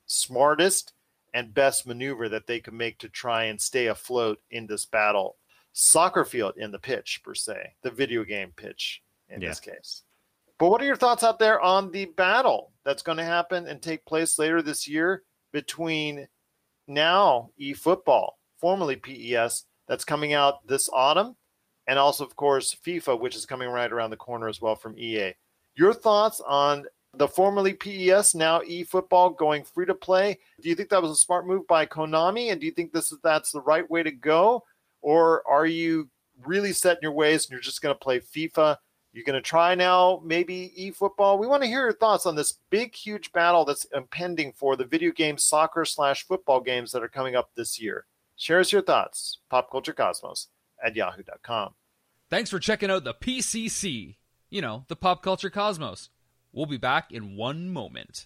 smartest and best maneuver that they can make to try and stay afloat in this battle. soccer field in the pitch per se, the video game pitch in Yeah. this case. But what are your thoughts out there on the battle that's going to happen and take place later this year between now eFootball, formerly PES, that's coming out this autumn, and also, of course, FIFA, which is coming right around the corner as well from EA. Your thoughts on the formerly PES, now eFootball going free to play? Do you think that was a smart move by Konami, and do you think this is that's the right way to go, or are you really set in your ways and you're just going to play FIFA? You're going to try now, maybe eFootball. We want to hear your thoughts on this big, huge battle that's impending for the video game soccer slash football games that are coming up this year. Share us your thoughts. PopCultureCosmos at yahoo.com. Thanks for checking out the PCC, you know, the Pop Culture Cosmos. We'll be back in one moment.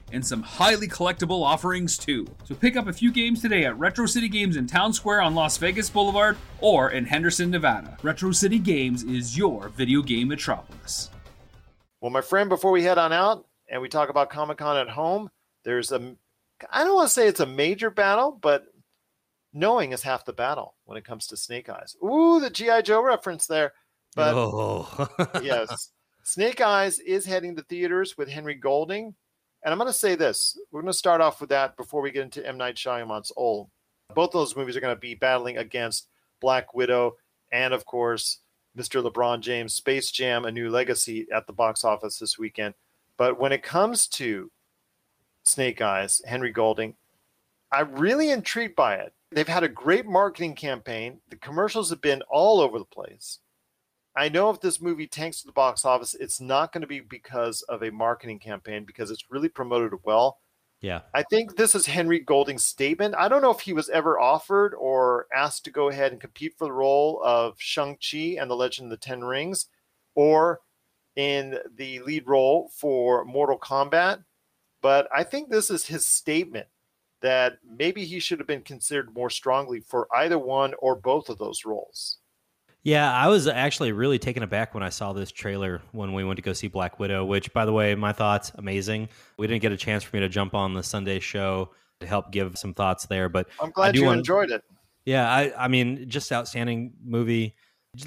and some highly collectible offerings too. So pick up a few games today at Retro City Games in Town Square on Las Vegas Boulevard or in Henderson, Nevada. Retro City Games is your video game metropolis. Well, my friend, before we head on out and we talk about Comic Con at home, there's a, I don't want to say it's a major battle, but knowing is half the battle when it comes to Snake Eyes. Ooh, the G.I. Joe reference there. But oh, *laughs* yes, Snake Eyes is heading to theaters with Henry Golding. And I'm going to say this we're going to start off with that before we get into M. Night Shyamalan's Old. Both those movies are going to be battling against Black Widow and, of course, Mr. LeBron James' Space Jam A New Legacy at the box office this weekend. But when it comes to Snake Eyes, Henry Golding, I'm really intrigued by it. They've had a great marketing campaign. The commercials have been all over the place. I know if this movie tanks to the box office, it's not going to be because of a marketing campaign because it's really promoted well. yeah. I think this is Henry Golding's statement. I don't know if he was ever offered or asked to go ahead and compete for the role of Shang-Chi and the Legend of the Ten Rings or in the lead role for Mortal Kombat. But I think this is his statement that maybe he should have been considered more strongly for either one or both of those roles. Yeah, I was actually really taken aback when I saw this trailer when we went to go see Black Widow, which, by the way, my thoughts, amazing. We didn't get a chance for me to jump on the Sunday show to help give some thoughts there, but I'm glad you wanna- enjoyed it. yeah, I, I mean, just outstanding movie.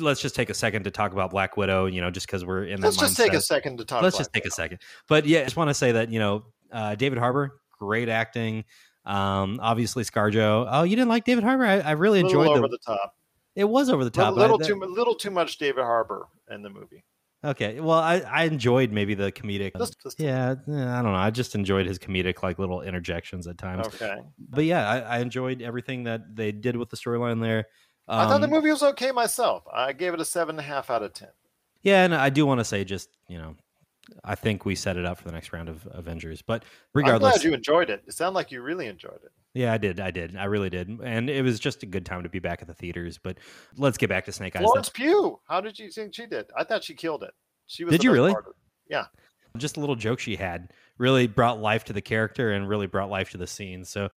Let's just take a second to talk about Black Widow, you know, just because we're in Let's just take a second to talk. Let's Black just take a second. But yeah, I just want to say that, you know, uh, David Harbour, great acting. Um, obviously, Scarjo. Oh, you didn't like David Harbour? I, I really enjoyed over the, the top. It was over the A top. little but I- too little too much David Harbour in the movie. Okay. Well, I, I enjoyed maybe the comedic. Just, just yeah, I don't know. I just enjoyed his comedic, like little interjections at times. okay. But yeah, I, I enjoyed everything that they did with the storyline there. I thought the Um, movie was okay myself. I gave it a seven and a half out of ten. Yeah, and I do want to say, just you know, I think we set it up for the next round of Avengers. But regardless, I'm glad you enjoyed it. It sounded like you really enjoyed it. Yeah, I did, I did, I really did, and it was just a good time to be back at the theaters. But let's get back to Snake Eyes. Florence Pugh, how did you think she did? I thought she killed it. She was. Did you really? part of it. Yeah. just a little joke she had really brought life to the character and really brought life to the scene. So,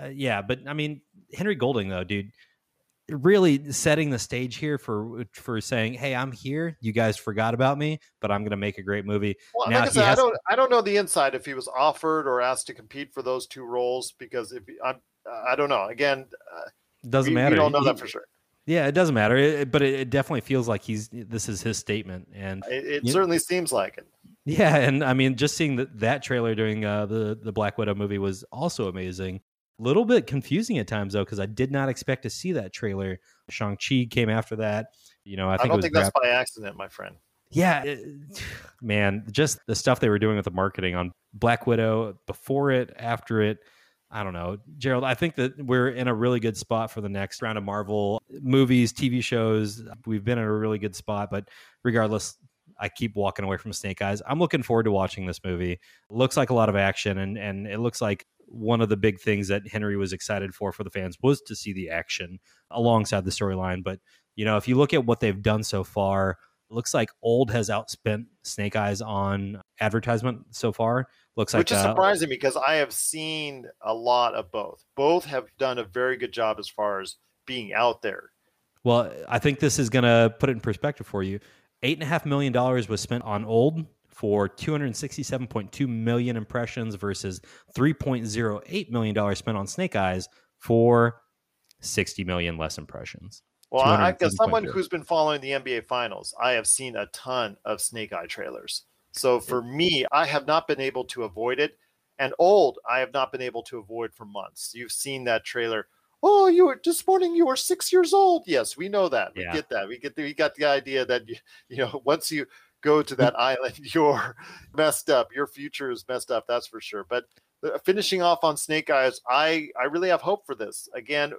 uh, yeah, but I mean, Henry Golding though, dude, really setting the stage here for for saying, "Hey, I'm here. You guys forgot about me, but I'm going to make a great movie." Well, Now like I said, I don't. I don't know the inside if he was offered or asked to compete for those two roles because if I'm, I don't know. Again, uh, Doesn't we, matter. We don't know He- that for sure. Yeah, it doesn't matter. It- but it, it definitely feels like he's this is his statement, and It, it certainly seems like it. Yeah, and I mean, just seeing that that trailer during uh, the the Black Widow movie was also amazing. Little bit confusing at times though, because I did not expect to see that trailer. Shang Chi came after that. You know, I I, think it don't think that's by accident, my friend. yeah, it- *sighs* man, just the stuff they were doing with the marketing on Black Widow before it, after it. I don't know, Gerald. I think that we're in a really good spot for the next round of Marvel movies, TV shows. We've been in a really good spot, but regardless, I keep walking away from Snake Eyes. I'm looking forward to watching this movie. Looks like a lot of action, and and it looks like one of the big things that Henry was excited for for the fans was to see the action alongside the storyline. But you know, if you look at what they've done so far, it looks like Old has outspent Snake Eyes on advertisement so far. Looks like which is uh, surprising because I have seen a lot of both. Both have done a very good job as far as being out there. Well, I think this is going to put it in perspective for you. Eight and a half million dollars was spent on Old for 267.2 million impressions versus 3.08 million dollars spent on Snake Eyes for 60 million less impressions. Well, I, as 207.0. someone who's been following the NBA Finals, I have seen a ton of Snake Eye trailers. So for me, I have not been able to avoid it. And old, I have not been able to avoid for months. You've seen that trailer. Oh, you were this morning. You were six years old. Yes, we know that. We Yeah. get that. We get the, we got the idea that you, *laughs* you know once you go to that island, *laughs* you're messed up. Your future is messed up. That's for sure. But uh, finishing off on Snake Eyes, I I really have hope for this. Again,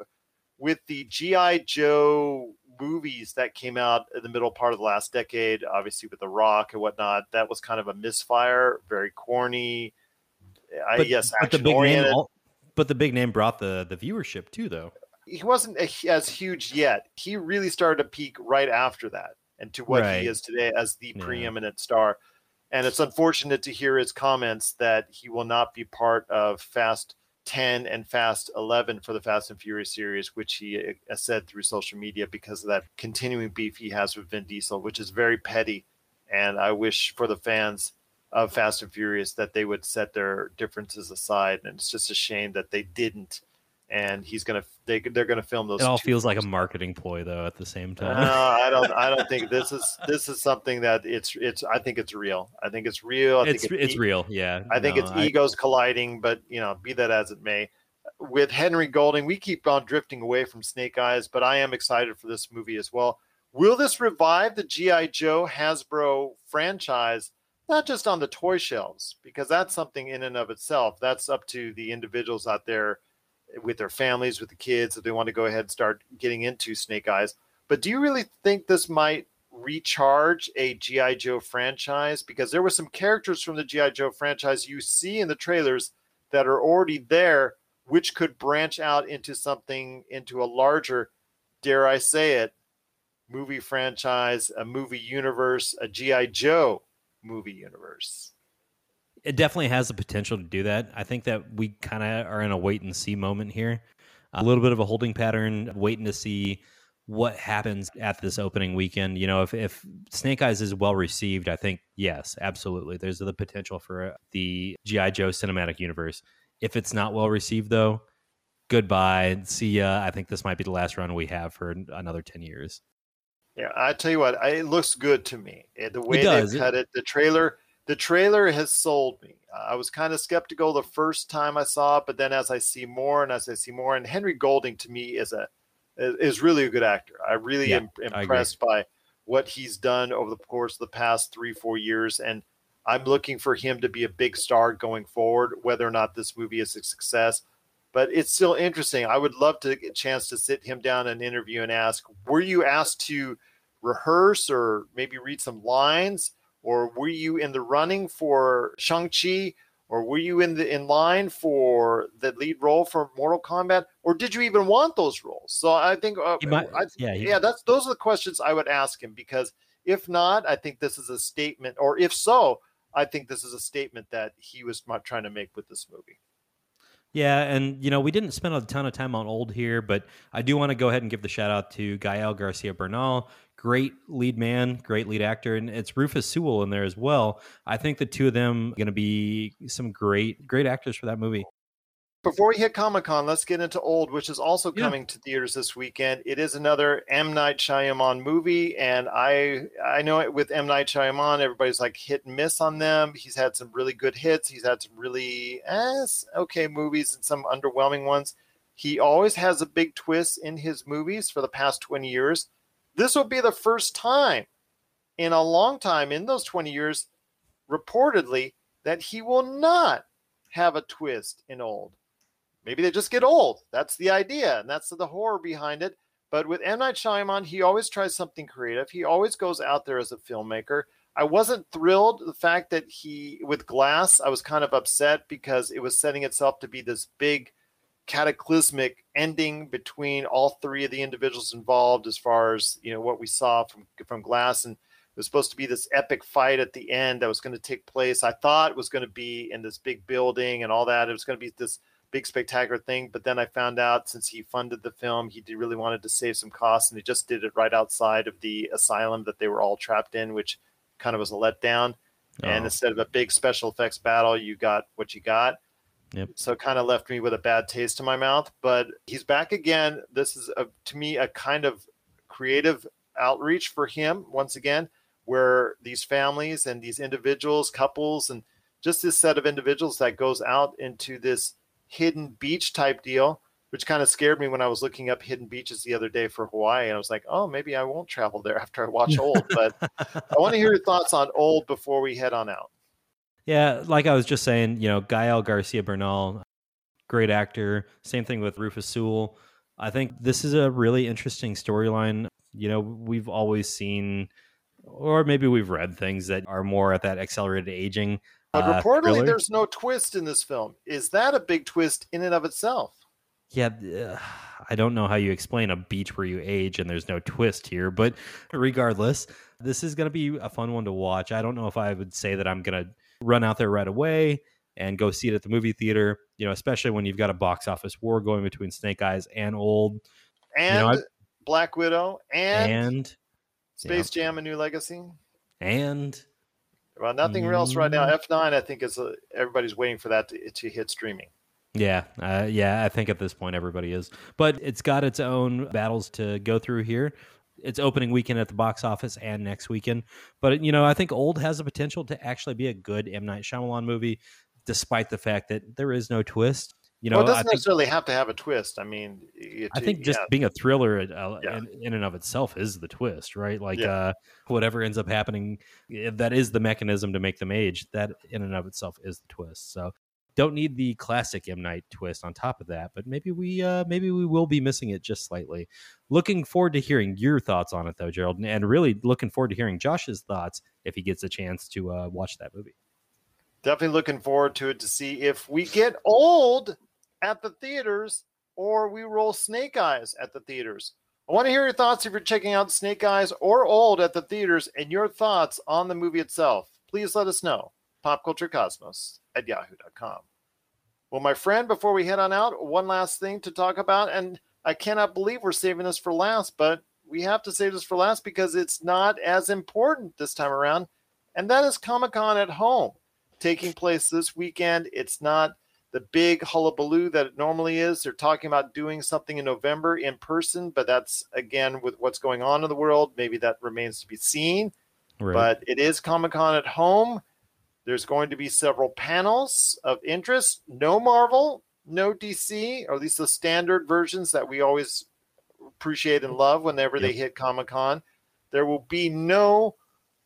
with the GI Joe movies that came out in the middle part of the last decade, obviously with The Rock and whatnot, that was kind of a misfire, very corny. I But, yes, but the big name, oriented. but the big name brought the the viewership too, though. He wasn't as huge yet. He really started to peak right after that, and to what Right. he is today as the Yeah. preeminent star. And it's unfortunate to hear his comments that he will not be part of Fast 10 and Fast 11 for the Fast and Furious series, which he uh, said through social media because of that continuing beef he has with Vin Diesel, which is very petty. And I wish for the fans of Fast and Furious that they would set their differences aside. And it's just a shame that they didn't. And he's gonna they they're gonna film those. It all feels like a marketing ploy, though. At the same uh, time, No, *laughs* I don't. I don't think this is this is something that it's it's. I think it's real. I think it's real. I it's think it's e- real. Yeah, I think No, it's egos colliding, but you know, be that as it may. With Henry Golding, we keep on drifting away from Snake Eyes, but I am excited for this movie as well. Will this revive the GI Joe Hasbro franchise, not just on the toy shelves, because that's something in and of itself. That's up to the individuals out there with their families, with the kids, that they want to go ahead and start getting into Snake Eyes. But do you really think this might recharge a GI Joe franchise? Because there were some characters from the GI Joe franchise you see in the trailers that are already there, which could branch out into something into a larger, dare I say it, movie franchise, a movie universe, a GI Joe movie universe. It definitely has the potential to do that. I think that we kind of are in a wait and see moment here. A little bit of a holding pattern, waiting to see what happens at this opening weekend. You know, if, if Snake Eyes is well received, I think, yes, absolutely. There's the potential for uh, the G.I. Joe cinematic universe. If it's not well received, though, goodbye. See ya. I think this might be the last run we have for another 10 years. Yeah, I tell you what, it looks good to me. Eh, The way they cut it, the trailer, the trailer has sold me. Uh, I was kind of skeptical the first time I saw it, but then as I see more and as I see more, and Henry Golding to me is a is really a good actor. I really Yeah, am impressed by what he's done over the course of the past three four years, and I'm looking for him to be a big star going forward. Whether or not this movie is a success, but it's still interesting. I would love to get a chance to sit him down and interview and ask, were you asked to rehearse or maybe read some lines, or were you in the running for Shang Chi, or were you in the in line for the lead role for Mortal Kombat, or did you even want those roles? So I think, uh, might- I, yeah, yeah, that's those are the questions I would ask him because if not, I think this is a statement, or if so, I think this is a statement that he was trying to make with this movie. Yeah, and you know, we didn't spend a ton of time on old here, but I do want to go ahead and give the shout out to Gael Garcia Bernal. Great lead man, great lead actor, and it's Rufus Sewell in there as well. I think the two of them are going to be some great, great actors for that movie. Before we hit Comic Con, let's get into Old, which is also Yeah. coming to theaters this weekend. It is another M Night Shyamalan movie, and I I know it with M Night Shyamalan, everybody's like hit and miss on them. He's had some really good hits. He's had some really eh, okay movies and some underwhelming ones. He always has a big twist in his movies for the past twenty years. This will be the first time in a long time in those twenty years, reportedly, that he will not have a twist in Old maybe they just get old. That's the idea, and that's the horror behind it. But with M Night Shyamalan, he always tries something creative. He always goes out there as a filmmaker. I wasn't thrilled the fact that he with Glass. I was kind of upset because it was setting itself to be this big cataclysmic ending between all three of the individuals involved as far as you know what we saw from from Glass and it was supposed to be this epic fight at the end that was going to take place. I thought it was going to be in this big building and all that. It was going to be this big spectacular thing. But then I found out since he funded the film, he did really wanted to save some costs, and he just did it right outside of the asylum that they were all trapped in, which kind of was a letdown. And Oh. instead of a big special effects battle, you got what you got. Yep. So it kind of left me with a bad taste in my mouth. But he's back again. This is a, to me a kind of creative outreach for him once again, where these families and these individuals, couples, and just this set of individuals that goes out into this hidden beach type deal, which kind of scared me when I was looking up hidden beaches the other day for Hawaii. And I was like, oh, maybe I won't travel there *laughs* after I watch Old. But I want to hear your thoughts on Old before we head on out. Yeah, like I was just saying, you know, Gael Garcia Bernal, great actor. Same thing with Rufus Sewell. I think this is a really interesting storyline. You know, we've always seen, or maybe we've read things that are more at that accelerated aging. But uh, reportedly, thriller. there's no twist in this film. Is that a big twist in and of itself? Yeah, uh, I don't know how you explain a beach where you age and there's no twist here, but regardless, this is going to be a fun one to watch. I don't know if I would say that I'm going to run out there right away and go see it at the movie theater, you know, especially when you've got a box office war going between Snake Eyes and Old And know, I- Black Widow and, and Space Jam: A New Legacy. and Well, nothing else right now. Mm. F9, I think is uh everybody's waiting for that to, to hit streaming. Yeah, uh, yeah, I think at this point everybody is. But it's got its own battles to go through here. It's opening weekend at the box office and next weekend. But you know, I think Old has the potential to actually be a good M Night Shyamalan movie, despite the fact that there is no twist. You know, well, it doesn't think, necessarily have to have a twist. I mean, it, I think just yeah, being a thriller uh, Yeah. in, in and of itself is the twist, right? Like Yeah. uh, whatever ends up happening, eh, that is the mechanism to make them age. That in and of itself is the twist. So don't need the classic M Night twist on top of that, but maybe we uh, maybe we will be missing it just slightly. Looking forward to hearing your thoughts on it, though, Gerald, and really looking forward to hearing Josh's thoughts if he gets a chance to uh, watch that movie. definitely looking forward to it to see if we get old at the theaters or we roll Snake Eyes at the theaters. I want to hear your thoughts if you're checking out Snake Eyes or Old at the theaters and your thoughts on the movie itself. Please let us know. PopCultureCosmos at yahoo.com. Well, my friend, before we head on out, one last thing to talk about. And I cannot believe we're saving this for last, but we have to save this for last because it's not as important this time around. And that is Comic Con at home taking place this weekend. It's not the big hullabaloo that it normally is. They're talking about doing something in November in person, but that's again with what's going on in the world. Maybe that remains to be seen. Right. But it is Comic Con at home. There's going to be several panels of interest. No Marvel, no DC, or at least the standard versions that we always appreciate and love whenever they hit Comic Con. There will be no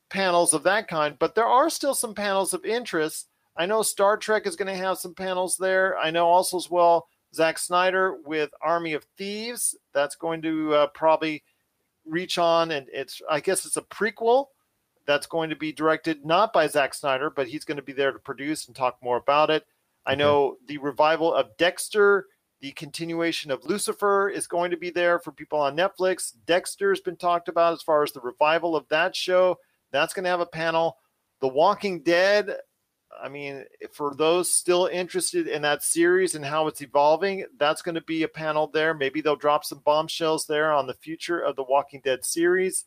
panels of that kind, but there are still some panels of interest. I know Star Trek is going to have some panels there. I know also as well Zack Snyder with Army of Thieves. That's going to uh, probably reach on, and it's I guess it's a prequel that's going to be directed not by Zack Snyder, but he's going to be there to produce and talk more about it. I know the revival of Dexter, the continuation of Lucifer is going to be there for people on Netflix. Dexter's been talked about as far as the revival of that show. That's going to have a panel. The Walking Dead, I mean, for those still interested in that series and how it's evolving, that's going to be a panel there. Maybe they'll drop some bombshells there on the future of the Walking Dead series.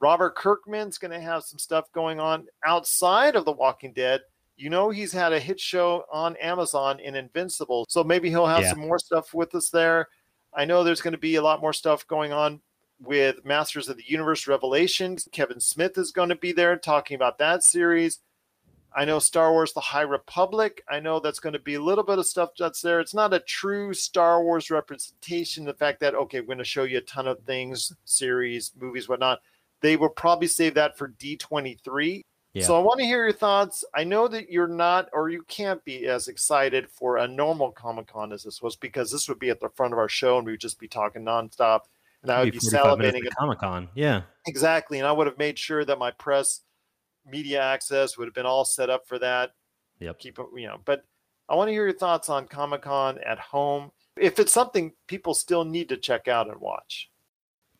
Robert Kirkman's going to have some stuff going on outside of The Walking Dead. You know, he's had a hit show on Amazon in Invincible. So maybe he'll have Yeah. some more stuff with us there. I know there's going to be a lot more stuff going on with Masters of the Universe Revelations. Kevin Smith is going to be there talking about that series. I know Star Wars The High Republic. I know that's going to be a little bit of stuff that's there. It's not a true Star Wars representation. The fact that, okay, we're going to show you a ton of things, series, movies, whatnot. They will probably save that for D23. Yeah. So I want to hear your thoughts. I know that you're not or you can't be as excited for a normal Comic Con as this was because this would be at the front of our show and we would just be talking nonstop. And I would be salivating. at Comic Con. Yeah. Exactly. And I would have made sure that my press media access would have been all set up for that. Yep. Keep it, you know, but I want to hear your thoughts on Comic Con at home. If it's something people still need to check out and watch.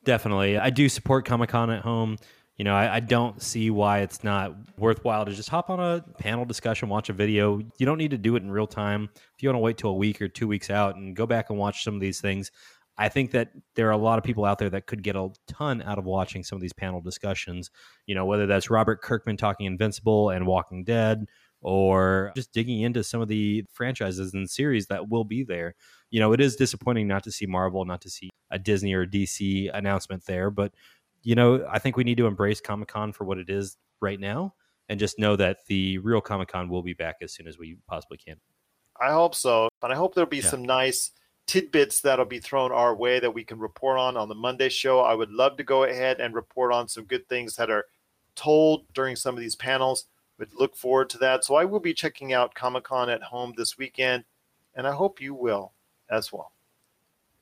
Definitely. I do support Comic Con at home. you know, I, I, don't see why it's not worthwhile to just hop on a panel discussion, watch a video. You don't need to do it in real time. If you want to wait till a week or two weeks out and go back and watch some of these things, I think that there are a lot of people out there that could get a ton out of watching some of these panel discussions. You know, whether that's Robert Kirkman talking Invincible and Walking Dead, or just digging into some of the franchises and series that will be there. You know, it is disappointing not to see Marvel, not to see a Disney or DC announcement there, but you know, I think we need to embrace Comic Con for what it is right now and just know that the real Comic Con will be back as soon as we possibly can. I hope so. But I hope there'll be yeah. some nice tidbits that'll be thrown our way that we can report on on the Monday show. I would love to go ahead and report on some good things that are told during some of these panels. Would look forward to that. So I will be checking out Comic Con at home this weekend, and I hope you will as well.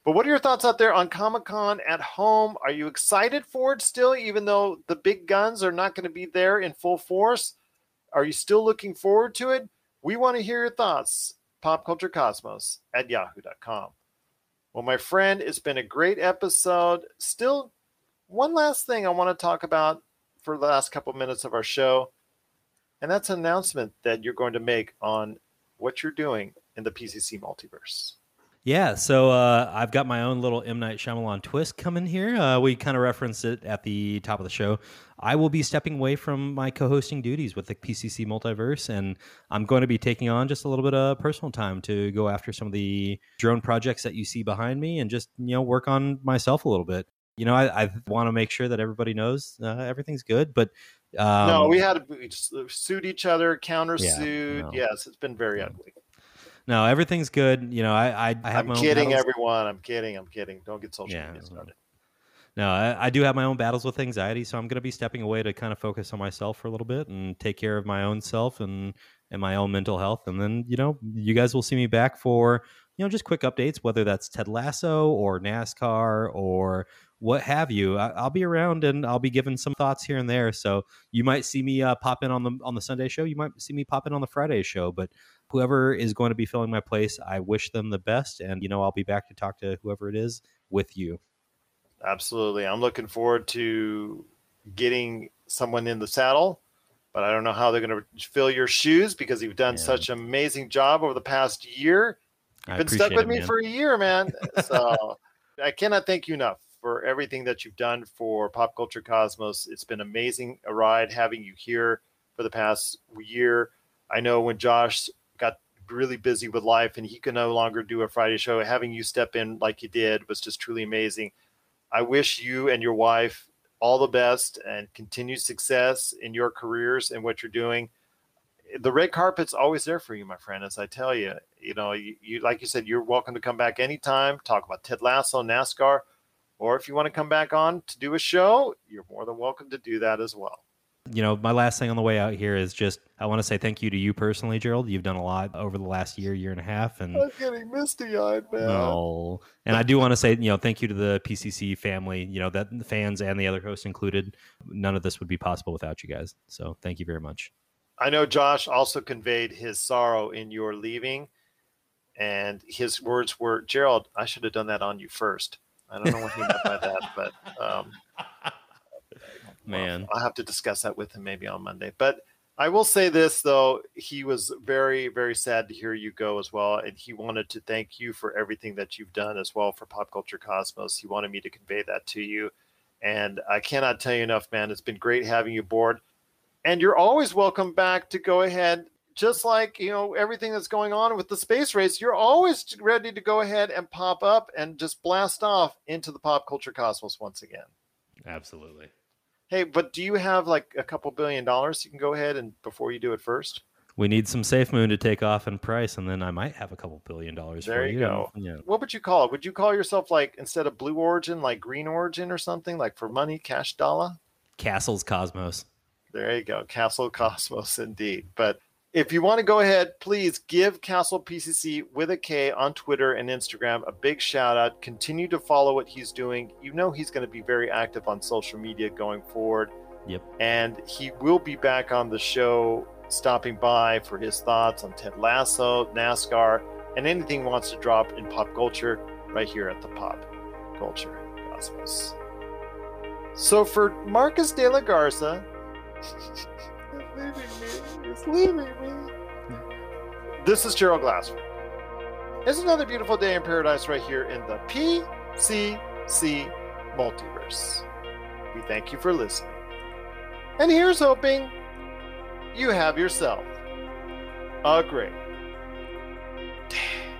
But what are your thoughts out there on Comic Con at home? Are you excited for it still, even though the big guns are not going to be there in full force? Are you still looking forward to it? We want to hear your thoughts. Popculturecosmos at yahoo.com. Well, my friend, it's been a great episode. Still, one last thing I want to talk about for the last couple minutes of our show, and that's an announcement that you're going to make on what you're doing in the PCC multiverse. Yeah, so uh, I've got my own little M Night Shyamalan twist coming here. Uh, we kind of referenced it at the top of the show. I will be stepping away from my co-hosting duties with the PCC Multiverse, and I'm going to be taking on just a little bit of personal time to go after some of the drone projects that you see behind me, and just you know work on myself a little bit. You know, I, I want to make sure that everybody knows uh, everything's good, but um, no, we had to suit each other, counter suit. Yeah, no. Yes, it's been very ugly. No, everything's good. You know, I I, I have I'm kidding, everyone. I'm kidding. I'm kidding. Don't get social yeah, media started. No, I, I, do have my own battles with anxiety, so I'm going to be stepping away to kind of focus on myself for a little bit and take care of my own self and and my own mental health. And then you know, you guys will see me back for you know just quick updates, whether that's Ted Lasso or NASCAR or what have you. I, will be around and I'll be giving some thoughts here and there. So you might see me uh, pop in on the on the Sunday show. You might see me pop in on the Friday show. But whoever is going to be filling my place, I wish them the best. And, you know, I'll be back to talk to whoever it is with you. Absolutely. I'm looking forward to getting someone in the saddle, but I don't know how they're going to fill your shoes because you've done yeah. such an amazing job over the past year. You've been stuck with it, me man. for a year, man. *laughs* So I cannot thank you enough for everything that you've done for Pop Culture Cosmos. It's been amazing a ride having you here for the past year. I know when Josh really busy with life and he could no longer do a Friday show, having you step in like you did was just truly amazing. I wish you and your wife all the best and continued success in your careers and what you're doing. The red carpet's always there for you, my friend. As I tell you, you know, you, you like you said, you're welcome to come back anytime. Talk about Ted Lasso, NASCAR, or if you want to come back on to do a show, you're more than welcome to do that as well you know, my last thing on the way out here is just I want to say thank you to you personally, Gerald. You've done a lot over the last year, year and a half, and I'm getting misty eyed, man. No, and I do want to say, you know, thank you to the PCC family. You know, that the fans and the other hosts included. None of this would be possible without you guys. So thank you very much. I know Josh also conveyed his sorrow in your leaving, and his words were, "Gerald, I should have done that on you first. I don't know what he meant by that, but. Um, Man, well, I'll have to discuss that with him maybe on Monday. But I will say this though, he was very, very sad to hear you go as well, and he wanted to thank you for everything that you've done as well for Pop Culture Cosmos. He wanted me to convey that to you, and I cannot tell you enough, man. It's been great having you aboard, and you're always welcome back to go ahead. Just like you know everything that's going on with the space race, you're always ready to go ahead and pop up and just blast off into the pop culture cosmos once again. Absolutely. Hey, but do you have like a couple billion dollars you can go ahead and before you do it first? We need some Safe Moon to take off in price, and then I might have a couple billion dollars. There you, you go. Yeah. What would you call it? Would you call yourself like instead of Blue Origin, like Green Origin or something, like for money, cash dollar? Kastles Cosmos. There you go, Kastle Cosmos, indeed. But if you want to go ahead, please give Kastle PCC with a K on Twitter and Instagram a big shout out. Continue to follow what he's doing. You know he's going to be very active on social media going forward. Yep. And he will be back on the show, stopping by for his thoughts on Ted Lasso, NASCAR, and anything he wants to drop in pop culture right here at the Pop Culture Cosmos. So for Marcus de la Garza, *laughs* leaving me. He's leaving me. This is Gerald Glassford. It's another beautiful day in paradise right here in the PCC multiverse. We thank you for listening. And here's hoping you have yourself a great day.